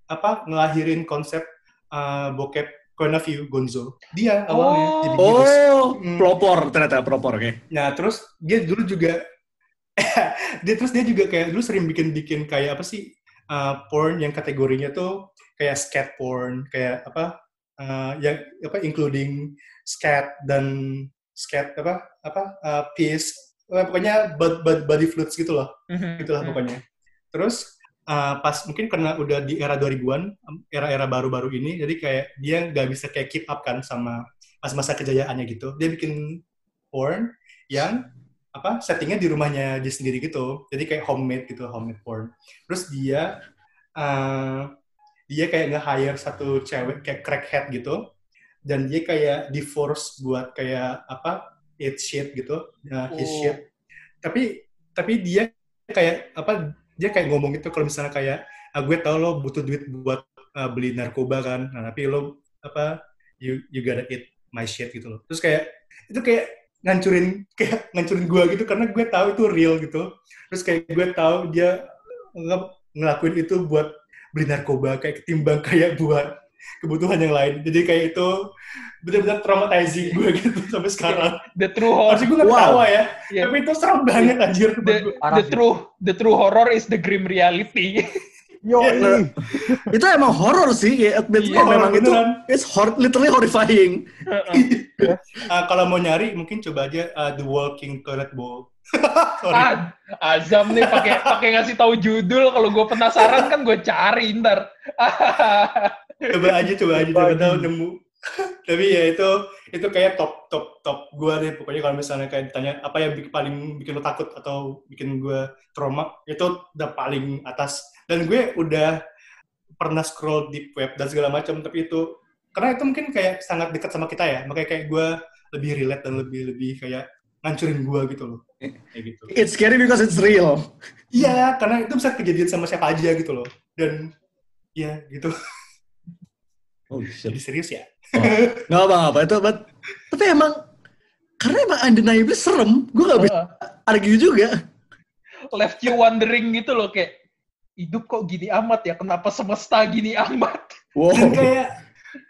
apa ngelahirin konsep eh, bokep point of view Gonzo. Dia awalnya
Oh.
Jamie Gillis.
Oh,
Hmm.
pelopor ternyata pelopor, oke.
Nah, terus dia dulu juga dia terus dia juga kayak dulu sering bikin-bikin kayak apa sih uh, porn yang kategorinya tuh kayak scat porn, kayak apa uh, yang apa including scat dan scat apa apa uh, piece Eh, pokoknya body, body, body fluids gitu loh
Mhm.
itulah pokoknya. Terus uh, pas mungkin karena udah di era 2000-an, era-era baru-baru ini, jadi kayak dia nggak bisa kayak keep up kan sama masa-masa kejayaannya gitu. Dia bikin porn yang apa settingnya di rumahnya dia sendiri gitu. Jadi kayak homemade gitu, homemade porn. Terus dia uh, dia kayak nge-hire satu cewek kayak crackhead gitu dan dia kayak di force buat kayak apa eat shit gitu uh, his
Oh.
shit tapi tapi dia kayak apa dia kayak ngomong gitu kalau misalnya kayak ah, gue tau lo butuh duit buat uh, beli narkoba kan nah tapi lo apa you you gotta eat my shit gitu loh terus kayak itu kayak ngancurin kayak ngancurin gue gitu karena gue tahu itu real gitu terus kayak gue tahu dia nge- ngelakuin itu buat beli narkoba kayak ketimbang kayak buat kebutuhan yang lain jadi kayak itu benar-benar traumatizing gue gitu sampai sekarang
The true horror,
harusnya gue nggak
Wow.
ketawa ya
Iya.
tapi itu serem banget anjir
the, the
sih.
true, the true horror is the grim reality.
Yo,
Iya. itu emang horor sih ya admit
Iya,
memang itu
beneran.
it's hor literally horrifying.
Ah, kalau mau nyari mungkin coba aja ah, The Walking Toilet Bowl.
Ah, Azam nih pakai pakai ngasih tahu judul. Kalau gue penasaran kan gue cari ntar.
coba aja coba aja. Coba tahu nemu. Tapi ya itu itu kayak top top top gue deh. Pokoknya kalau misalnya kayak ditanya apa yang bik- paling bikin lo takut atau bikin gue trauma? Itu udah paling atas dan gue udah pernah scroll deep web dan segala macam tapi itu karena itu mungkin kayak sangat dekat sama kita ya. Makanya kayak gue lebih relate dan lebih lebih kayak ngancurin gue gitu loh. Kayak gitu.
It's scary because it's real.
Iya karena itu bisa kejadian sama siapa aja gitu loh. Dan ya gitu.
Oh shit.
Jadi serius ya?
Nggak apa apa. Itu but tapi emang karena emang undeniably serem gue nggak bisa argue juga.
Left you wondering gitu loh kayak hidup kok gini amat ya? Kenapa semesta gini amat?
Wow.
Dan kayak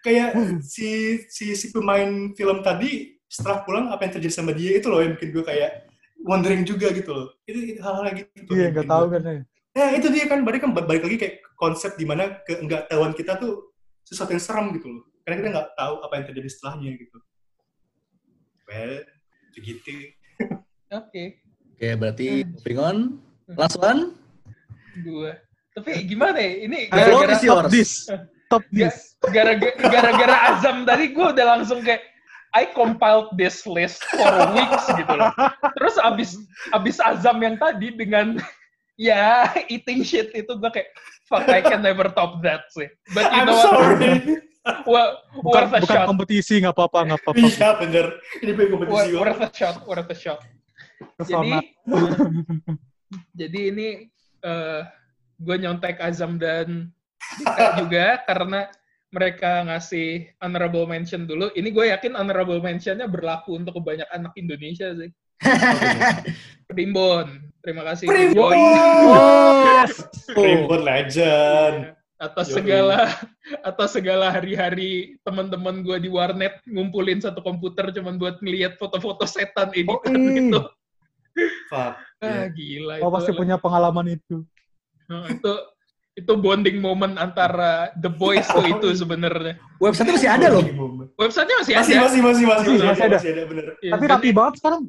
kayak si si si pemain film tadi setelah pulang apa yang terjadi sama dia itu loh yang bikin gue kayak wondering juga gitu loh. Itu, itu hal-hal kayak gitu
Iya, nggak tahu kan ya.
ya itu dia kan balik kan balik lagi kayak konsep di mana ke nggak tahuan kita tuh sesuatu yang seram gitu loh. Karena kita nggak tahu apa yang terjadi setelahnya gitu. Well begitu.
Oke.
Oke berarti moving on. Last one
gue tapi gimana ya ini gara-gara.
Top this. Top this.
gara-gara gara-gara Azam tadi gue udah langsung kayak I compiled this list for weeks gitu loh. Terus abis abis Azam yang tadi dengan ya eating shit itu gue kayak fuck I can never top that sih. But you
I'm
know what?
sorry
Well,
Bukan,
worth a
bukan
shot.
kompetisi, nggak apa-apa, nggak apa-apa.
iya bener ini pengen kompetisi
Worth,
gue
worth a shot, worth a shot. Jadi jadi ini eh gue nyontek Azam dan Dika juga karena mereka ngasih honorable mention dulu. Ini gue yakin honorable mentionnya berlaku untuk kebanyakan anak Indonesia sih. Primbon, terima kasih.
Primbon!
yes
Primbon legend
Atas segala atas segala hari-hari teman-teman gue di warnet ngumpulin satu komputer cuman buat ngeliat foto-foto setan editan
Oi.
gitu.
Fuck
Ah, gila
Oh,
itu.
pasti punya pengalaman itu.
Nah, itu itu bonding moment antara The Boys tuh itu sebenarnya.
website masih ada loh
Websitenya masih,
masih
ada.
masih masih masih
Masih,
masih
masih
ada
ada.
masih ada bener
Iya,
Tapi rapi banget sekarang.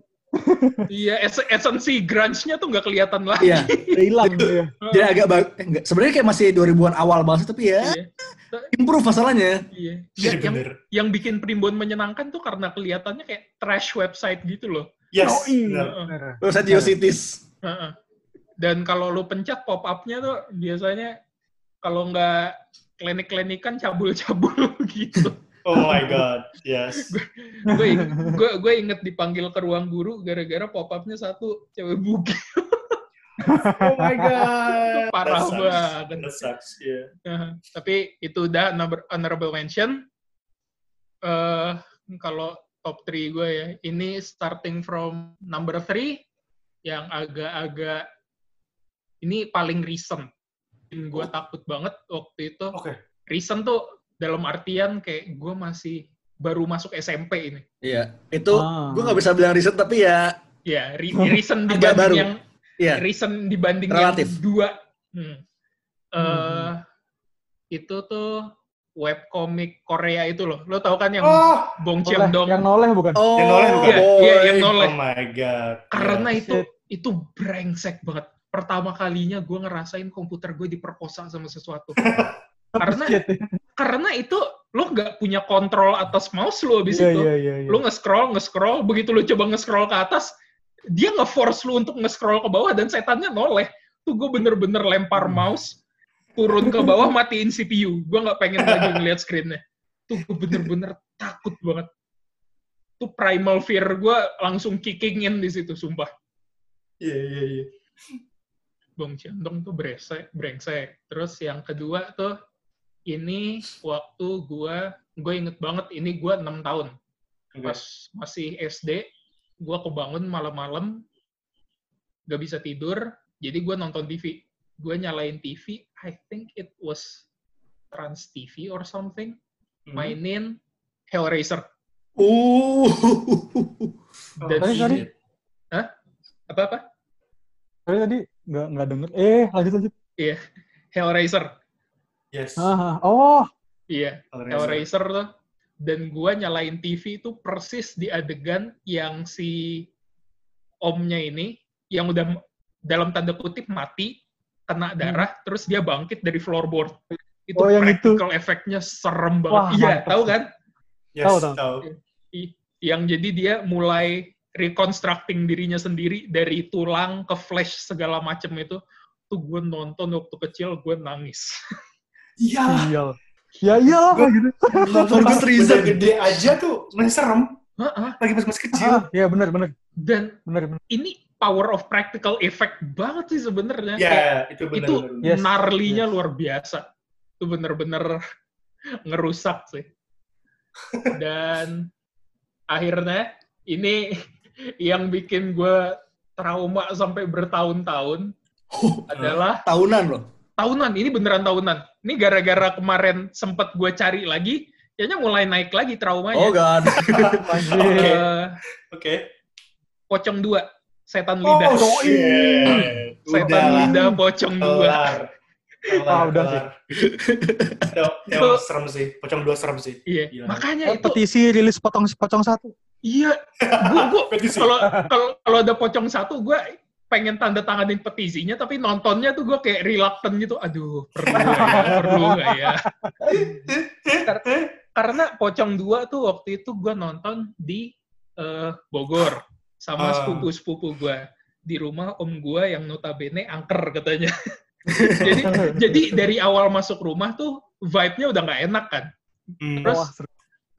Iya, es- esensi grunge-nya tuh nggak kelihatan lagi.
iya
hilang. ya.
jadi agak bag- eh, enggak sebenarnya kayak masih 2000-an awal banget tapi ya
Iya.
improve masalahnya
Iya.
Iya,
Ya, yang yang bikin Primbon menyenangkan tuh karena kelihatannya kayak trash website gitu loh.
Yes
Oh, iya.
Bener.
website Geocities
Heeh. Dan kalau lu pencet pop-up-nya tuh biasanya kalau nggak klinik-klinikan cabul-cabul gitu.
oh my god yes
gue gue gue inget dipanggil ke ruang guru gara-gara pop-up-nya satu cewek bugi
oh my god
parah
That sucks.
banget.
That sucks yeah
Nah, tapi itu udah number- honorable mention. eh kalau top 3 gue ya, ini starting from number 3 yang agak-agak ini paling recent. Gue takut banget waktu itu.
oke
Recent tuh dalam artian kayak gue masih baru masuk SMP ini.
iya itu
Ah.
gue nggak bisa bilang riset tapi ya
Ya, re- recent dibanding
baru.
yang
iya
recent dibanding
Relatif.
yang dua. Hmm. Eh,
Hmm.
itu tuh webcomic Korea itu loh. Lo tau kan yang
oh
Bong
Oleh,
Cheom-dong?
yang noleh bukan?
oh
Yang noleh bukan?
Iya,
boy.
iya, yang noleh.
oh my god
Karena
Yeah.
itu itu brengsek banget. Pertama kalinya gue ngerasain komputer gue diperkosa sama sesuatu. Karena karena itu lo nggak punya kontrol atas mouse lo abis
Iya,
itu.
iya, iya. iya.
Lo nge-scroll, nge-scroll, begitu lo coba nge-scroll ke atas, dia nge-force lo untuk nge-scroll ke bawah dan setannya noleh. Tuh gue bener-bener lempar
Hmm.
mouse, turun ke bawah, matiin CPU. Gue nggak pengen lagi ngeliat screen-nya. Tuh gue bener-bener takut banget. Itu primal fear gue langsung kicking in di situ, sumpah.
Iya, iya, iya.
Bong Ciandong tuh brengsek, brengsek. Terus yang kedua tuh, ini waktu gue, gue inget banget, ini gue 6 tahun. Pas masih SD, gue kebangun malam-malam, gak bisa tidur, jadi gue nonton TV. Gue nyalain TV, I think it was Trans TV or something,
Hmm.
mainin Hellraiser.
Uh.
Dan
Sorry, sorry.
ini- apa-apa?
Tapi tadi nggak nggak denger. Eh, lanjut lanjut.
Hellraiser.
Yes.
Ah, oh,
Iya,
Hellraiser.
Hellraiser tuh. Dan gua nyalain TV itu persis di adegan yang si omnya ini, yang udah dalam tanda kutip mati, kena darah, terus dia bangkit dari floorboard. Itu
Hmm. Oh, yang itu.
practical efeknya serem banget.
Wah,
iya,
mantap
tahu kan?
Yes,
Tahu, tahu.
Yang jadi dia mulai reconstructing dirinya sendiri dari tulang ke flesh segala macem itu. Tuh gue nonton waktu kecil, gue nangis.
Iya.
iya. Ya iyalah
Gua-
gitu.
Nonton udah gede aja tuh masih serem.
Heeh.
Lagi pas masih kecil.
Ah, iya benar benar
Dan
benar benar.
ini power of practical effect banget sih sebenarnya.
Ya,
Kayak
itu benar.
itu
benar.
Yes,
gnarly-nya
yes.
luar biasa. Itu bener-bener ngerusak sih. Dan akhirnya ini yang bikin gue trauma sampai bertahun-tahun adalah
Tahunan loh.
tahunan. Ini beneran tahunan. Ini gara-gara kemarin sempet gue cari lagi, kayaknya mulai naik lagi traumanya.
Oh god.
Anjir.
Eh,
Oke.
pocong dua, setan lidah.
Oh, shit.
setan
Udah lah.
lidah pocong dua.
Ah, udah
kelar. Itu serem sih. Pocong dua serem sih.
Iya,
Gila.
makanya
Eh,
itu
petisi rilis potong potong satu.
Iya, gua, gua
Petisi.
kalau kalau kalau ada pocong satu, gue pengen tanda tanganin petisinya, tapi nontonnya tuh gue kayak reluctant gitu. Aduh, perlu nggak ya? Perlu nggak ya? Kar- Karena pocong dua tuh waktu itu gue nonton di eh, Bogor sama
Ah.
sepupu-sepupu gue di rumah om gue yang notabene angker katanya. jadi jadi dari awal masuk rumah tuh vibe-nya udah nggak enak kan.
Hmm.
Terus
seru.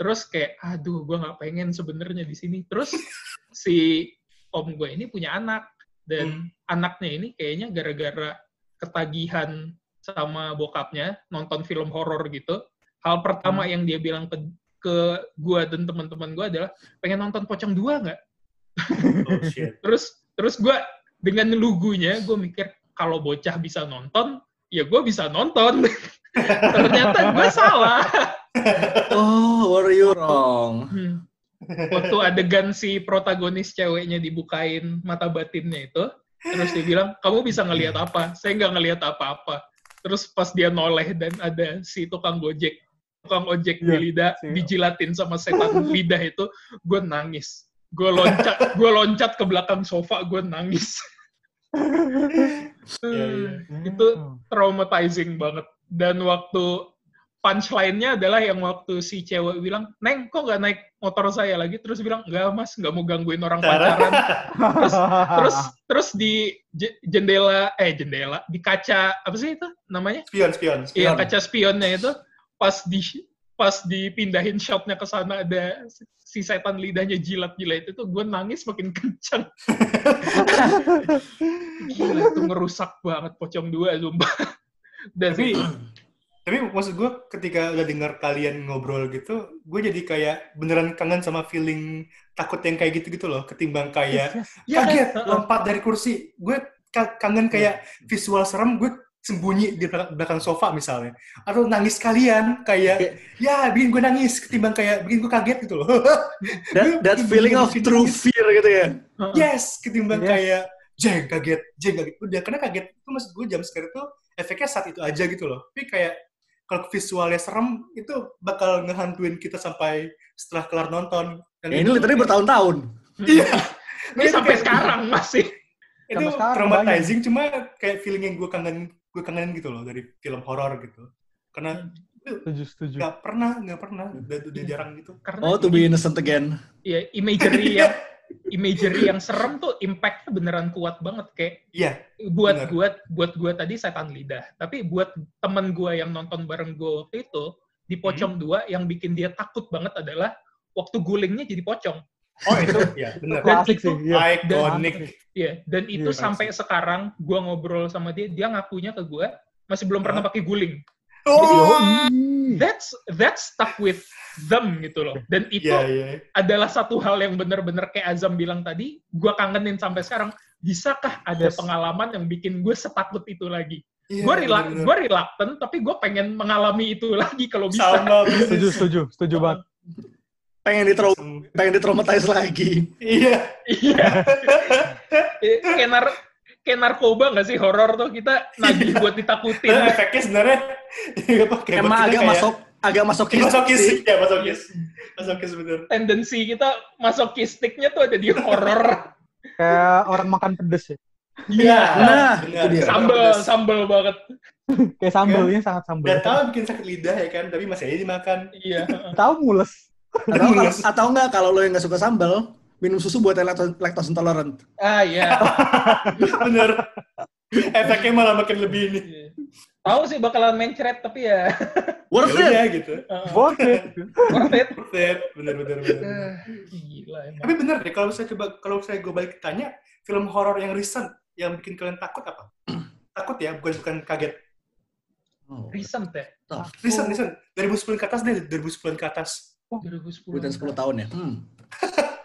terus kayak aduh gue nggak pengen sebenarnya di sini terus si om gue ini punya anak dan anaknya ini kayaknya gara-gara ketagihan sama bokapnya nonton film horor gitu hal pertama yang dia bilang ke ke gue dan teman-teman gue adalah pengen nonton pocong dua nggak
Oh, shit.
terus terus gue dengan lugunya gue mikir kalau bocah bisa nonton ya gue bisa nonton ternyata gue salah
Oh, what are you wrong?
Hmm. Waktu adegan si protagonis ceweknya dibukain mata batinnya itu, terus dia bilang, kamu bisa ngelihat apa? Saya nggak ngelihat apa-apa. Terus pas dia noleh dan ada si tukang gojek, tukang ojek di
Iya,
lidah,
si-
dijilatin sama setan lidah itu, gue nangis. Gue loncat, gue loncat ke belakang sofa, gue nangis.
Iya, iya.
Itu traumatizing banget. Dan waktu punchline-nya adalah yang waktu si cewek bilang, Neng, kok nggak naik motor saya lagi? Terus bilang, nggak mas, nggak mau gangguin orang pacaran. terus, terus, terus di je- jendela, eh jendela, di kaca, apa sih itu namanya?
Spion, spion.
Iya,
Spion.
kaca spionnya itu, pas di pas dipindahin shotnya ke sana ada si setan lidahnya jilat-jilat itu, gue nangis makin kencang. Gila, itu ngerusak banget pocong dua, sumpah. Dan
Tapi, tapi maksud gue ketika udah dengar kalian ngobrol gitu, gue jadi kayak beneran kangen sama feeling takut yang kayak gitu-gitu loh, ketimbang kayak
Ya,
kaget
heeh.
lompat dari kursi. Gue ka- kangen kayak visual serem, gue sembunyi di belakang, sofa misalnya. Atau nangis kalian, kayak, ya bikin gue nangis, ketimbang kayak bikin gue kaget gitu loh.
That, that feeling of true fear gitu ya.
Heeh.
yes, ketimbang
Yes.
kayak, jeng kaget, jeng kaget. Udah, karena kaget itu maksud gue jam scare itu efeknya saat itu aja gitu loh. Tapi kayak, kalau visualnya serem, itu bakal ngehantuin kita sampai setelah kelar nonton. Dan
Ya, ini literally bertahun-tahun.
Iya.
Ini sampai sekarang masih.
itu
Sampai sekarang
traumatizing cuma kayak feeling yang gue kangen gue kangenin gitu loh dari film horor gitu karena
Setuju, setuju.
nggak pernah nggak pernah udah, udah jarang gitu
Karena
Oh, to be innocent again.
ya imagery yang imagery yang serem tuh impact beneran kuat banget kayak
iya
buat
Bener.
gua buat gua tadi setan lidah tapi buat temen gua yang nonton bareng gua waktu itu di pocong dua yang bikin dia takut banget adalah waktu gulingnya jadi pocong.
Oh itu ya benar.
Dan
Klasik
itu-
sih. Iya.
Iconic.
Iya, dan itu
Iya,
sampai sekarang gua ngobrol sama dia, dia ngakunya ke gua masih belum pernah pakai guling.
Oh,
That's that's stuck with them gitu loh. Dan itu
iya iya.
adalah satu hal yang benar-benar kayak Azam bilang tadi, gua kangenin sampai sekarang. Bisakah ada
Yes.
pengalaman yang bikin gue setakut itu lagi?
Iya,
gue rela gue reluctant, tapi gue pengen mengalami itu lagi kalau bisa.
sama
Setuju, setuju, setuju banget.
Pengen ditro pengen ditraumatize lagi.
Iya.
Iya. Kayak nar kayak narkoba nggak sih horor tuh kita nagih buat ditakutin.
Dan efeknya sebenarnya
Emang agak
kayak-
masuk agak masokis.
masokis
sih.
ya masokis masokis bener
Tendensi kita masokistiknya tuh ada di horor.
Kayak orang makan pedes ya.
Iya.
Nah, dia.
Sambel,
Pedas.
sambel banget.
Kayak sambelnya sangat sambel.
udah tahu bikin sakit lidah ya kan tapi masih aja dimakan
Iya.
Tahu mules.
Atau, atau enggak kalau lo yang nggak suka sambal, minum susu buat yang lactose, lactose intolerant.
Ah iya.
bener efeknya malah makin lebih ini
Tahu sih bakalan mencret tapi ya
Worth
ya
it.
udah gitu
Worth it.
worth it.
Buset, bener bener bener
Eh, Gila emang.
tapi bener deh kalau saya coba kalau saya gue balik tanya film horor yang recent yang bikin kalian takut apa takut ya bukan bukan kaget
Oh,
Recent ya?
tough.
recent recent 2010 ke atas deh 2010 ke atas
2010.
Udah 10 tahun ya. Hmm.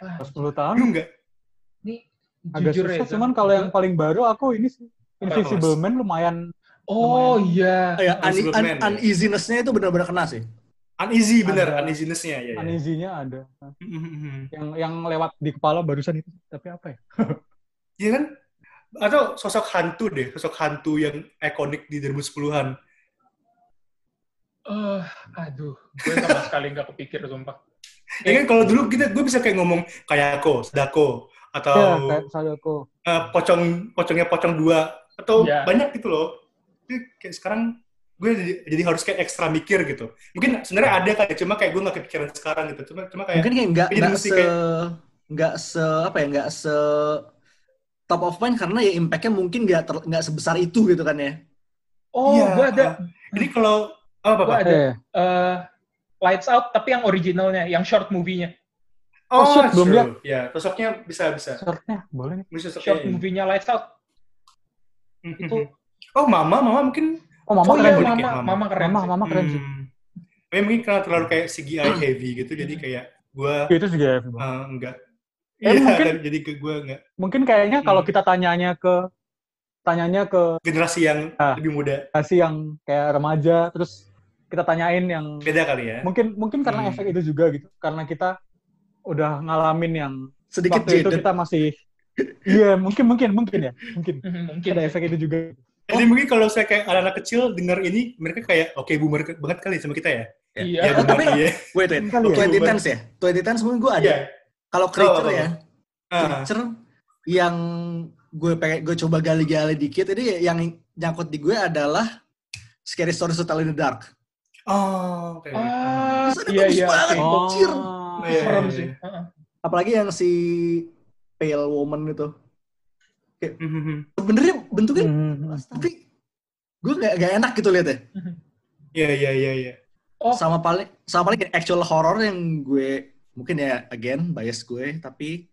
Ah,
10 tahun.
lu enggak
Ini
Agak
jujur
susah,
ya.
cuman kalau yang paling baru aku ini sih. Invisible? Man lumayan
Oh iya.
Oh, ya, un- un-
ya.
uneasiness-nya itu benar-benar kena sih.
uneasy bener
Ada.
uneasiness-nya ya, ya.
uneasy-nya ada.
Mhm.
Yang yang lewat di kepala barusan itu. Tapi apa ya?
Iya kan? Atau sosok hantu deh, sosok hantu yang ikonik di 2010-an.
Eh, aduh, gue sama sekali nggak kepikir sumpah.
Ya kan kalau dulu kita gue bisa kayak ngomong kayak aku, Sadako atau
Ya, kayak Sadako.
eh, pocong pocongnya pocong dua atau
Ya.
banyak gitu loh. Tapi kayak sekarang gue jadi, jadi harus kayak ekstra mikir gitu. Mungkin sebenarnya ada kan, cuma kayak gue nggak kepikiran sekarang gitu. Cuma cuma kayak
Mungkin kayak nggak
Jadi
nggak se
kayak-
nggak se apa ya nggak se top of mind karena ya impact-nya mungkin nggak nggak sebesar itu gitu kan ya.
Oh,
Iya,
gue ada,
Jadi kalau oh, apa apa?
ada
Eh,
eh, Lights Out, tapi yang originalnya, yang short movie-nya.
Oh, shit, belum
true.
lihat.
Ya, sosoknya bisa bisa.
shortnya boleh nih.
Bisa
Short
sosoknya.
movie-nya Lights Out. itu
Oh, Mama, Mama mungkin
Oh, mama
oh
keren
iya.
Mama.
mama, mama keren.
Mama,
sih.
mama keren sih.
Hmm. Tapi mungkin karena terlalu kayak CGI heavy gitu, jadi kayak gue
Itu juga ya. Bang.
uh, enggak.
Eh,
Iya,
mungkin-
jadi ke gue enggak.
Mungkin kayaknya kalau
Hmm.
kita tanyanya ke tanyanya ke
Generasi yang
Ah.
lebih muda.
kasih yang kayak remaja terus kita tanyain yang
Beda kali ya.
mungkin mungkin karena
Hmm.
efek itu juga gitu. Karena kita udah ngalamin yang
Sedikit
waktu itu kita masih Iya, mungkin mungkin mungkin ya. Mungkin
Mhm, Mungkin.
ada efek itu juga.
Jadi mungkin kalau saya kayak anak-anak kecil denger ini, mereka kayak, oke boomer ke- banget kali sama kita ya.
Iya.
Ya, boomer,
Tapi-
iya.
Wait, wait.
Kali ya.
20 Tens ya? 20 Tens mungkin gue ada.
Iya.
Kalau creature
Oh, oh,
ya,
Ah,
creature yang gue pengen gue coba gali-gali dikit ini yang nyangkut di gue adalah Scary Stories to Tell in the Dark.
Oh, oke.
Ah,
Kesannya
iya iya.
banget.
oke.
Oh. Anjir.
Iya,
Serem
iya,
sih.
iya.
Apalagi yang si Pale Woman itu.
Mhm.
Sebenarnya bentuknya
Hmm.
tapi gue gak, gak enak gitu liatnya.
Iya, iya, iya, iya.
Oh.
Sama paling sama paling actual horror yang gue mungkin ya again bias gue tapi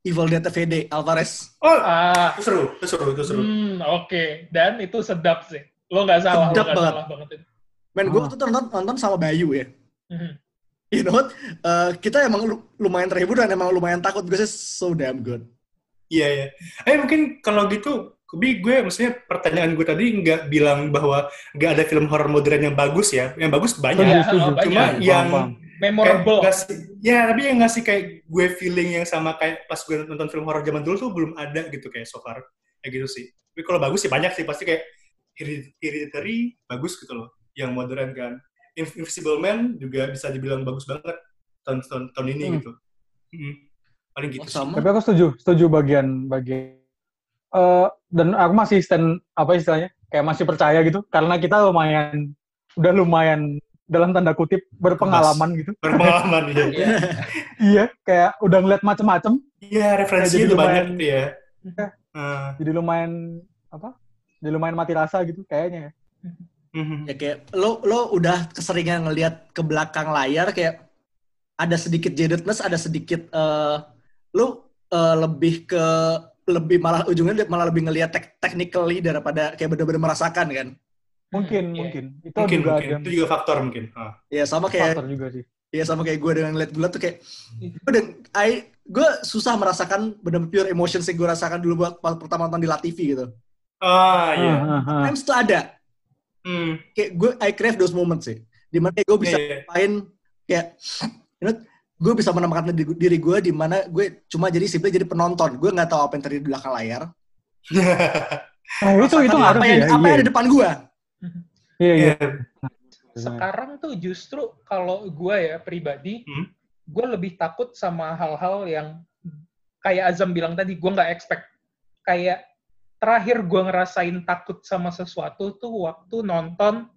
Evil Dead FD Alvarez.
Oh,
Ah,
itu seru, itu seru, itu seru.
hmm, oke. Dan itu sedap sih. Lo nggak salah,
Sedap
lo nggak
banget.
salah banget itu.
Men gue
Ah.
tuh nonton nonton sama Bayu ya.
Mhm.
You know what? Eh, kita emang lu- lumayan terhibur dan emang lumayan takut because it's so damn good.
Iya, iya. Eh, mungkin kalau gitu, Kubi, gue maksudnya pertanyaan gue tadi nggak bilang bahwa nggak ada film horor modern yang bagus ya. Yang bagus banyak.
Iya,
setuju.
banyak.
Cuma yang.
Memorable.
Kayak ngasih, ya tapi yang ngasih kayak gue feeling yang sama kayak pas gue nonton film horor zaman dulu tuh belum ada gitu kayak so far kayak gitu sih tapi kalau bagus sih banyak sih pasti kayak Hered- Hereditary bagus gitu loh yang modern kan Inv- Invisible Man juga bisa dibilang bagus banget tahun tahun, tahun ini
Hmm.
gitu Mm. paling gitu
Oh,
Tapi aku setuju, setuju bagian bagian eh dan aku masih stand apa istilahnya kayak masih percaya gitu karena kita lumayan udah lumayan dalam tanda kutip berpengalaman gitu.
berpengalaman ya
Iya.
Iya, kayak udah ngeliat macem-macem
iya
Jadi
tuh banyak
lumayan-
gitu ya
Iya.
Ah,
jadi lumayan apa? Jadi lumayan mati rasa gitu kayaknya ya.
Mhm.
Ya kayak lo lo udah keseringan ngelihat ke belakang layar kayak ada sedikit jadedness, ada sedikit eh lo eh, lebih ke lebih malah ujungnya malah lebih ngelihat tek technically daripada kayak bener-bener merasakan kan.
Mungkin,
Iya.
mungkin. Itu
Mungkin,
juga
mungkin.
ada
Itu juga faktor mungkin. Ah.
Ya sama kayak
faktor juga sih.
ya sama kayak gue dengan ngeliat bulat tuh kayak gue dan I gue susah merasakan bener pure emotion yang gue rasakan dulu buat pas pertama nonton di La TV gitu.
Ah, iya.
Ah, ah, ah.
Times tuh ada.
Hmm.
Kayak gue I crave those moments sih. Di mana gue bisa
Iya, iya.
main kayak you know, gue bisa menempatkan diri, diri gue di mana gue cuma jadi simply jadi penonton. Gue nggak tahu apa yang terjadi di belakang layar.
Nah, itu itu
apa yang
ya.
apa yang
Iya,
ada di depan gue.
iya. iya.
Iya.
Sekarang tuh justru kalau gue ya pribadi,
Hmm.
gue lebih takut sama hal-hal yang kayak Azam bilang tadi, gue nggak expect. Kayak terakhir gue ngerasain takut sama sesuatu tuh waktu nonton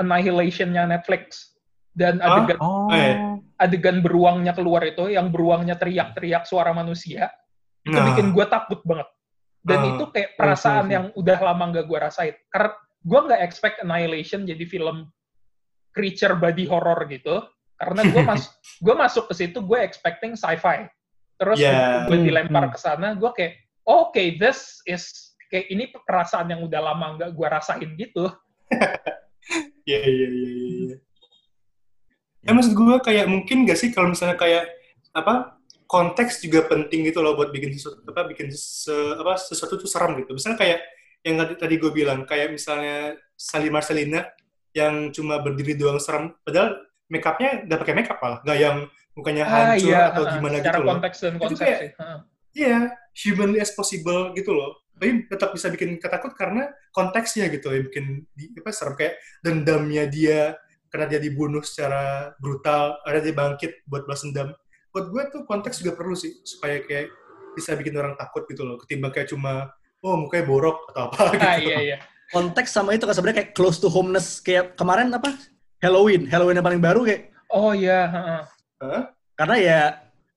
Annihilation-nya Netflix. Dan adegan,
Oh.
Eh.
adegan beruangnya keluar itu, yang beruangnya teriak-teriak suara manusia, itu
Nah.
bikin gue takut banget. Dan
Ah.
itu kayak perasaan
Oke, oke.
yang udah lama nggak gue rasain. Karena gue nggak expect Annihilation jadi film creature body horror gitu. Karena gue mas gue masuk ke situ gue expecting sci-fi. Terus
Yeah.
gue
Hmm,
dilempar
hmm.
ke sana, gue kayak oh, oke this is kayak ini perasaan yang udah lama nggak gue rasain gitu.
Iya, iya, iya, iya. iya. Ya maksud gue kayak mungkin gak sih kalau misalnya kayak apa konteks juga penting gitu loh buat bikin sesuatu apa bikin se- apa sesuatu tuh seram gitu. Misalnya kayak yang tadi, tadi gue bilang kayak misalnya Sally Marcelina yang cuma berdiri doang serem padahal make upnya nggak pakai make up malah nggak yang mukanya hancur atau
ha-ha,
gimana
Ah, iya, secara
gitu loh.
konteks dan
Itu
konsep
kayak-
sih. ha.
Iya, humanly as possible gitu loh. Tapi tetap bisa bikin kita takut karena konteksnya gitu yang bikin di, apa serem kayak dendamnya dia karena dia dibunuh secara brutal, ada dia bangkit buat balas dendam. Buat gue tuh konteks juga perlu sih supaya kayak bisa bikin orang takut gitu loh. Ketimbang kayak cuma oh mukanya borok atau apa gitu.
Ah, iya iya.
Konteks sama itu kan sebenarnya kayak close to homeness kayak kemarin apa Halloween, Halloween yang paling baru kayak
Oh iya, ha-ha.
karena ya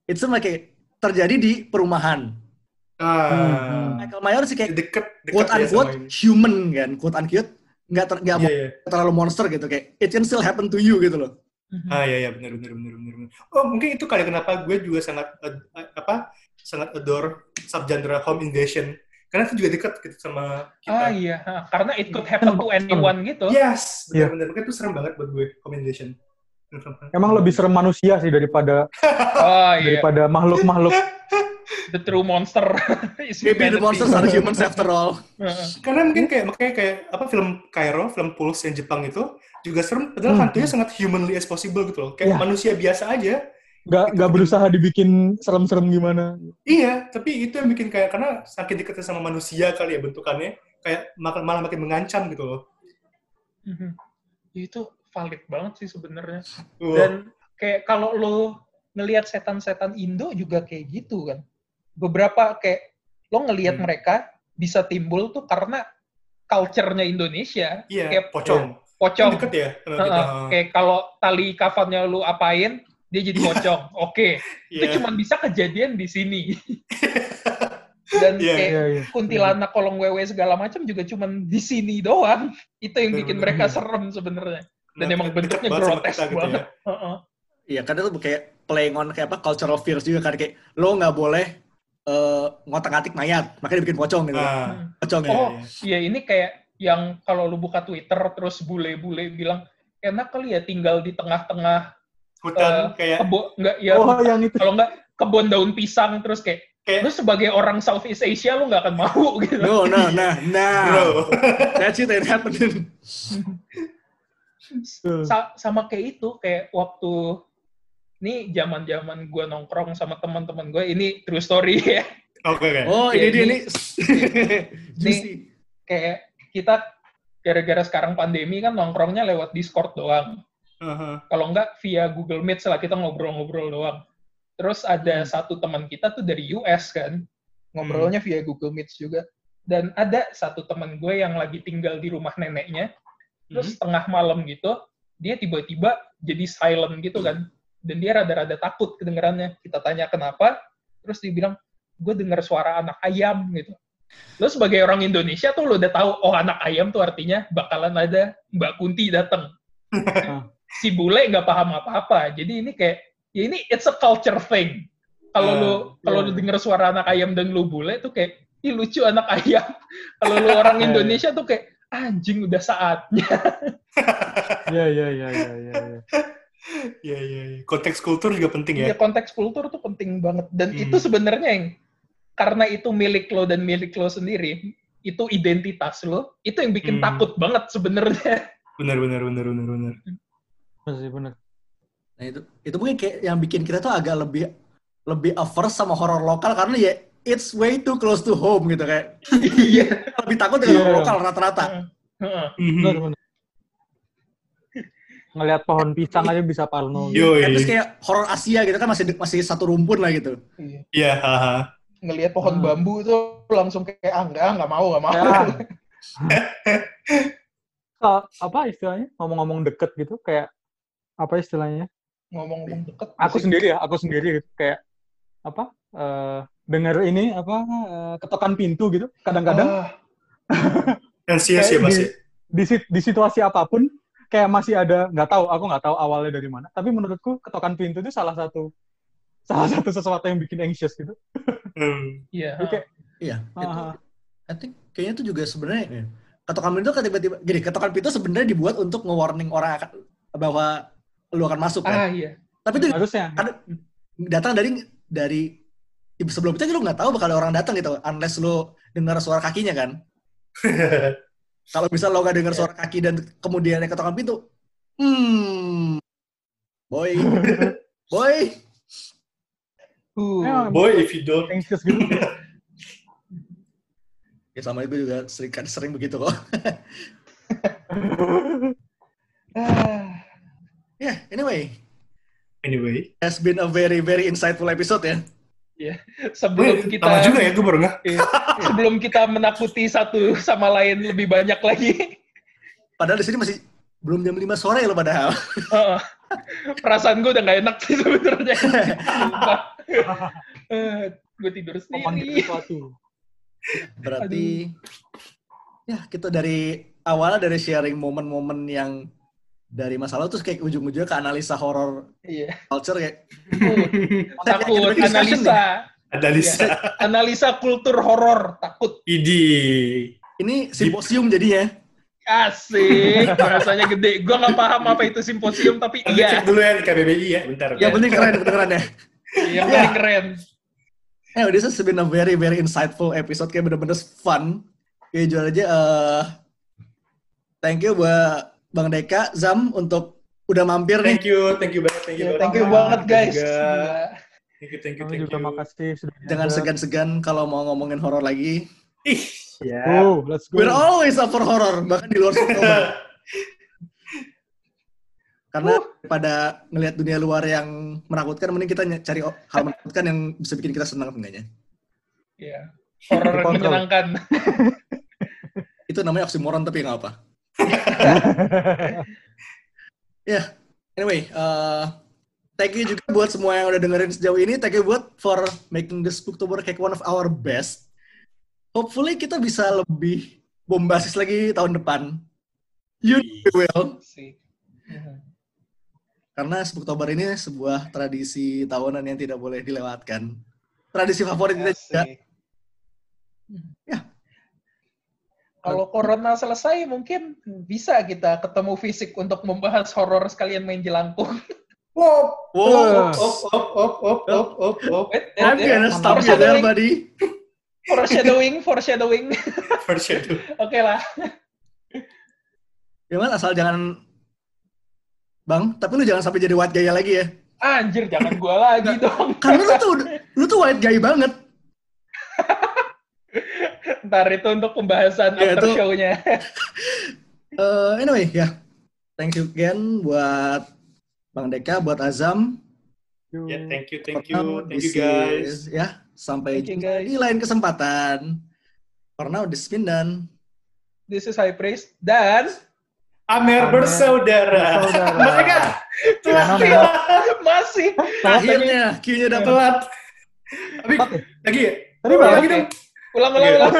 itu sama kayak terjadi di perumahan.
Hmm.
Michael Myers sih kayak
deket deket
quote
ya
unquote
ini.
human kan, quote unquote nggak ter, nggak
Iya, iya.
terlalu monster gitu kayak it can still happen to you gitu loh.
Ah iya iya benar benar benar benar. benar. Oh mungkin itu kali kenapa gue juga sangat ad- apa sangat adore subgenre home invasion karena itu juga dekat gitu sama kita.
Ah iya, karena it could happen to anyone gitu.
Yes,
Iya.
benar-benar. Makanya itu serem banget buat gue home invasion.
Emang lebih serem manusia sih daripada
Oh iya,
daripada makhluk-makhluk.
the true monster is
Maybe the monsters are humans after all.
Karena mungkin kayak makanya kayak apa film Cairo, film Pulse yang Jepang itu juga serem. Padahal
Hmm.
hantunya sangat humanly as possible gitu loh. Kayak
Iya.
manusia biasa aja.
Nggak nggak berusaha dibikin serem-serem gimana.
Iya, tapi itu yang bikin kayak karena saking dekatnya sama manusia kali ya bentukannya, kayak mak- malah makin mengancam gitu loh.
Mhm. Itu valid banget sih sebenarnya.
Wah.
Dan kayak kalau lo ngelihat setan-setan Indo juga kayak gitu kan. Beberapa kayak lo ngelihat
Hmm.
mereka bisa timbul tuh karena culture-nya Indonesia.
Iya,
Kayak
pocong.
pocong.
Deket ya
Heeh.
kita.
Kayak kalau tali kafannya lu apain, dia jadi pocong. Oke,
Iya.
itu cuma bisa kejadian di sini. Dan
Iya,
kayak
Iya, iya.
kuntilanak, kolong wewe segala macam juga cuma di sini doang. Itu yang bikin mereka serem sebenarnya. Dan
Nah,
emang bentuknya
banget
grotes
kita gitu
banget.
ya.
Heeh.
Iya, karena itu kayak playing on kayak apa cultural fears juga kan kayak lo nggak boleh eh, ngotak-ngatik mayat, makanya dibikin pocong gitu.
Nah,
Pocong ya.
Oh,
iya,
iya ini kayak yang kalau lu buka Twitter terus bule-bule bilang enak kali ya tinggal di tengah-tengah
hutan kayak
kebun enggak ya
Oh, yang itu.
kalau enggak kebun daun pisang terus kayak
kayak
lu sebagai orang Southeast Asia lu nggak akan mau gitu.
No, nah, nah, nah.
bro.
That shit ain't happening.
Sa- sama kayak itu kayak waktu ini zaman-zaman gue nongkrong sama teman-teman gue ini true story ya
Oke, oke.
Oh,
Ya,
ini dia
ini-
nih. Juicy.
kayak kita gara-gara sekarang pandemi kan nongkrongnya lewat Discord doang
Aha.
kalau enggak via Google Meet lah kita ngobrol-ngobrol doang terus ada
Hmm.
satu teman kita tuh dari US kan ngobrolnya via Google Meet juga dan ada satu teman gue yang lagi tinggal di rumah neneknya terus
Mhm.
tengah malam gitu dia tiba-tiba jadi silent gitu kan dan dia rada-rada takut kedengarannya kita tanya kenapa terus dia bilang gue dengar suara anak ayam gitu Lo sebagai orang Indonesia tuh lo udah tahu, oh anak ayam tuh artinya bakalan ada Mbak Kunti datang. si bule nggak paham apa-apa. Jadi ini kayak, ya ini it's a culture thing. Kalau
Ah,
lo kalau
iya.
lo denger suara anak ayam dan lo bule tuh kayak, ih lucu anak ayam. Kalau lo orang
Iya, iya.
Indonesia tuh kayak, anjing udah saatnya.
Iya, iya, iya, iya, iya. Iya.
Iya, iya. Konteks kultur juga penting ya.
Iya konteks kultur tuh penting banget. Dan
Hmm.
itu sebenarnya yang, karena itu milik lo dan milik lo sendiri, itu identitas lo, itu yang bikin
Hmm.
takut banget sebenarnya.
Benar, benar, benar, benar, benar.
Bener sih, bener.
Nah itu itu mungkin kayak yang bikin kita tuh agak lebih lebih averse sama horor lokal karena ya it's way too close to home gitu kayak.
Iya.
lebih takut dengan horor lokal rata-rata.
Heeh.
Bener, bener. Ngelihat pohon pisang aja bisa parno. gitu.
Yo,
Ya, terus kayak horor Asia gitu kan masih masih satu rumpun lah gitu.
Iya.
Iya, haha.
Ngelihat pohon
Hmm.
bambu tuh langsung kayak, ah enggak, enggak mau, enggak mau.
Ya. Apa istilahnya? Ngomong-ngomong deket gitu, kayak apa istilahnya?
Ngomong-ngomong deket.
Aku
sih.
sendiri ya, aku sendiri gitu. Kayak apa? eh dengar ini apa eh, ketokan pintu gitu. Kadang-kadang
Ah,
Ansias ya,
Kayak
Mas
di-
ya?
di situasi apa pun kayak masih ada nggak tahu aku nggak tahu awalnya dari mana tapi menurutku ketokan pintu itu salah satu salah satu sesuatu yang bikin anxious gitu
Hmm.
Iya.
Kayak
Iya. Itu,
ah,
I think kayaknya itu juga sebenarnya ya, ketokan pintu kan tiba-tiba gini, ketokan pintu sebenarnya dibuat untuk nge-warning orang akan, bahwa lu akan masuk
Ah,
kan.
iya.
Tapi itu
harusnya
datang dari dari sebelum itu lu nggak tahu bakal ada orang datang gitu unless lu dengar suara kakinya kan. Kalau misal lo gak dengar
Iya.
suara kaki dan kemudian ada ketokan pintu, hmm, boy, boy,
Uh,
Boy, if you don't.
gitu
ya sama gue juga sering kan sering begitu kok. Ya, anyway,
Anyway.
has been a very very insightful episode ya.
Sebelum
Eh,
kita
juga ya, gue baru nggak.
Iya. sebelum kita menakuti satu sama lain lebih banyak lagi.
Padahal di sini masih belum jam 5 sore loh padahal.
Heeh. Perasaan gue udah gak enak sih sebenarnya. Eh, gue tidur sendiri.
Berarti ya kita dari awalnya dari sharing momen-momen yang dari masalah terus kayak ujung-ujungnya ke analisa horror
Iya.
culture kayak
Takut
Kita discussion
analisa.
Lisa.
Analisa kultur horor, takut.
Idi.
ini simposium jadinya.
Asik, bahasanya gede. Gue gak paham apa itu simposium, tapi
Nanti
iya.
cek dulu ya di KBBI ya, bentar.
Yang penting keren kedengerannya.
Yang paling keren.
Eh, this has been a very very insightful episode kayak bener-bener fun. Kayak jual aja. eh thank you buat Bang Deka, Zam untuk udah mampir nih.
Thank you, thank you banget, thank you
Ya,
banget.
thank you banget guys.
Juga.
Gila.
Thank you, thank you,
kami
thank
juga
you.
makasih sudah
Jangan segan-segan kalau mau ngomongin horor lagi.
Ih, ya.
oh let's go
We're always up for horror, bahkan di luar Oktober. Karena pada ngelihat dunia luar yang menakutkan, mending kita cari hal menakutkan yang bisa bikin kita senang enggaknya.
Iya. Horor yang
Dikontrol.
menyenangkan.
Itu namanya oksimoron tapi nggak apa. Ya, anyway, uh, thank you juga buat semua yang udah dengerin sejauh ini. Thank you buat for making the Spooktober kayak one of our best. Hopefully kita bisa lebih bombastis lagi tahun depan. You will. Karena Spooktober ini sebuah tradisi tahunan yang tidak boleh dilewatkan. Tradisi favorit kita juga. Ya.
Kalau corona selesai mungkin bisa kita ketemu fisik untuk membahas horor sekalian main jelangkung.
Op, op, op, op, op, op.
Wait, wait,
I'm gonna stop you there, buddy.
Foreshadowing, foreshadowing.
Foreshadow.
Oke lah.
Cuman asal jangan Bang, tapi lu jangan sampai jadi white guy lagi ya.
Anjir, jangan gua lagi dong.
Karena lu tuh lu tuh white guy banget.
Ntar itu untuk pembahasan
Ya,
after
itu-
show-nya.
Eh, anyway, ya. Thank you again buat Bang Deka, buat Azam.
Ya, thank you, thank you, thank you guys.
ya, sampai
Thank you,
jumpa
guys.
di lain kesempatan. For now, this is Pindan.
This is High Praise. Dan
Amer bersaudara.
bersaudara.
Mereka telah
masih.
Akhirnya, Q-nya dapat.
telat. Tapi
Telat ya?
lagi ya?
Tadi
Oh,
berapa?
lagi dong.
Ulang, ulang,
Oke.
ulang.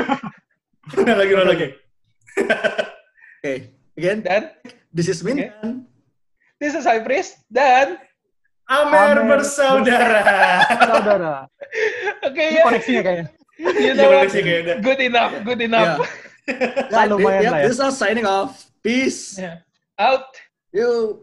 Lagi, ulang lagi.
Oke, again,
Dan
this is Min.
Oke.
dan
this is High Priest. Dan,
Amer
Amer
bersaudara.
Saudara.
oke
Ini
ya.
koneksinya kayaknya.
You know what? Good enough, good enough.
Ya, lumayan
yeah,
lah ya.
This is signing off. Peace.
Yeah. Out.
You.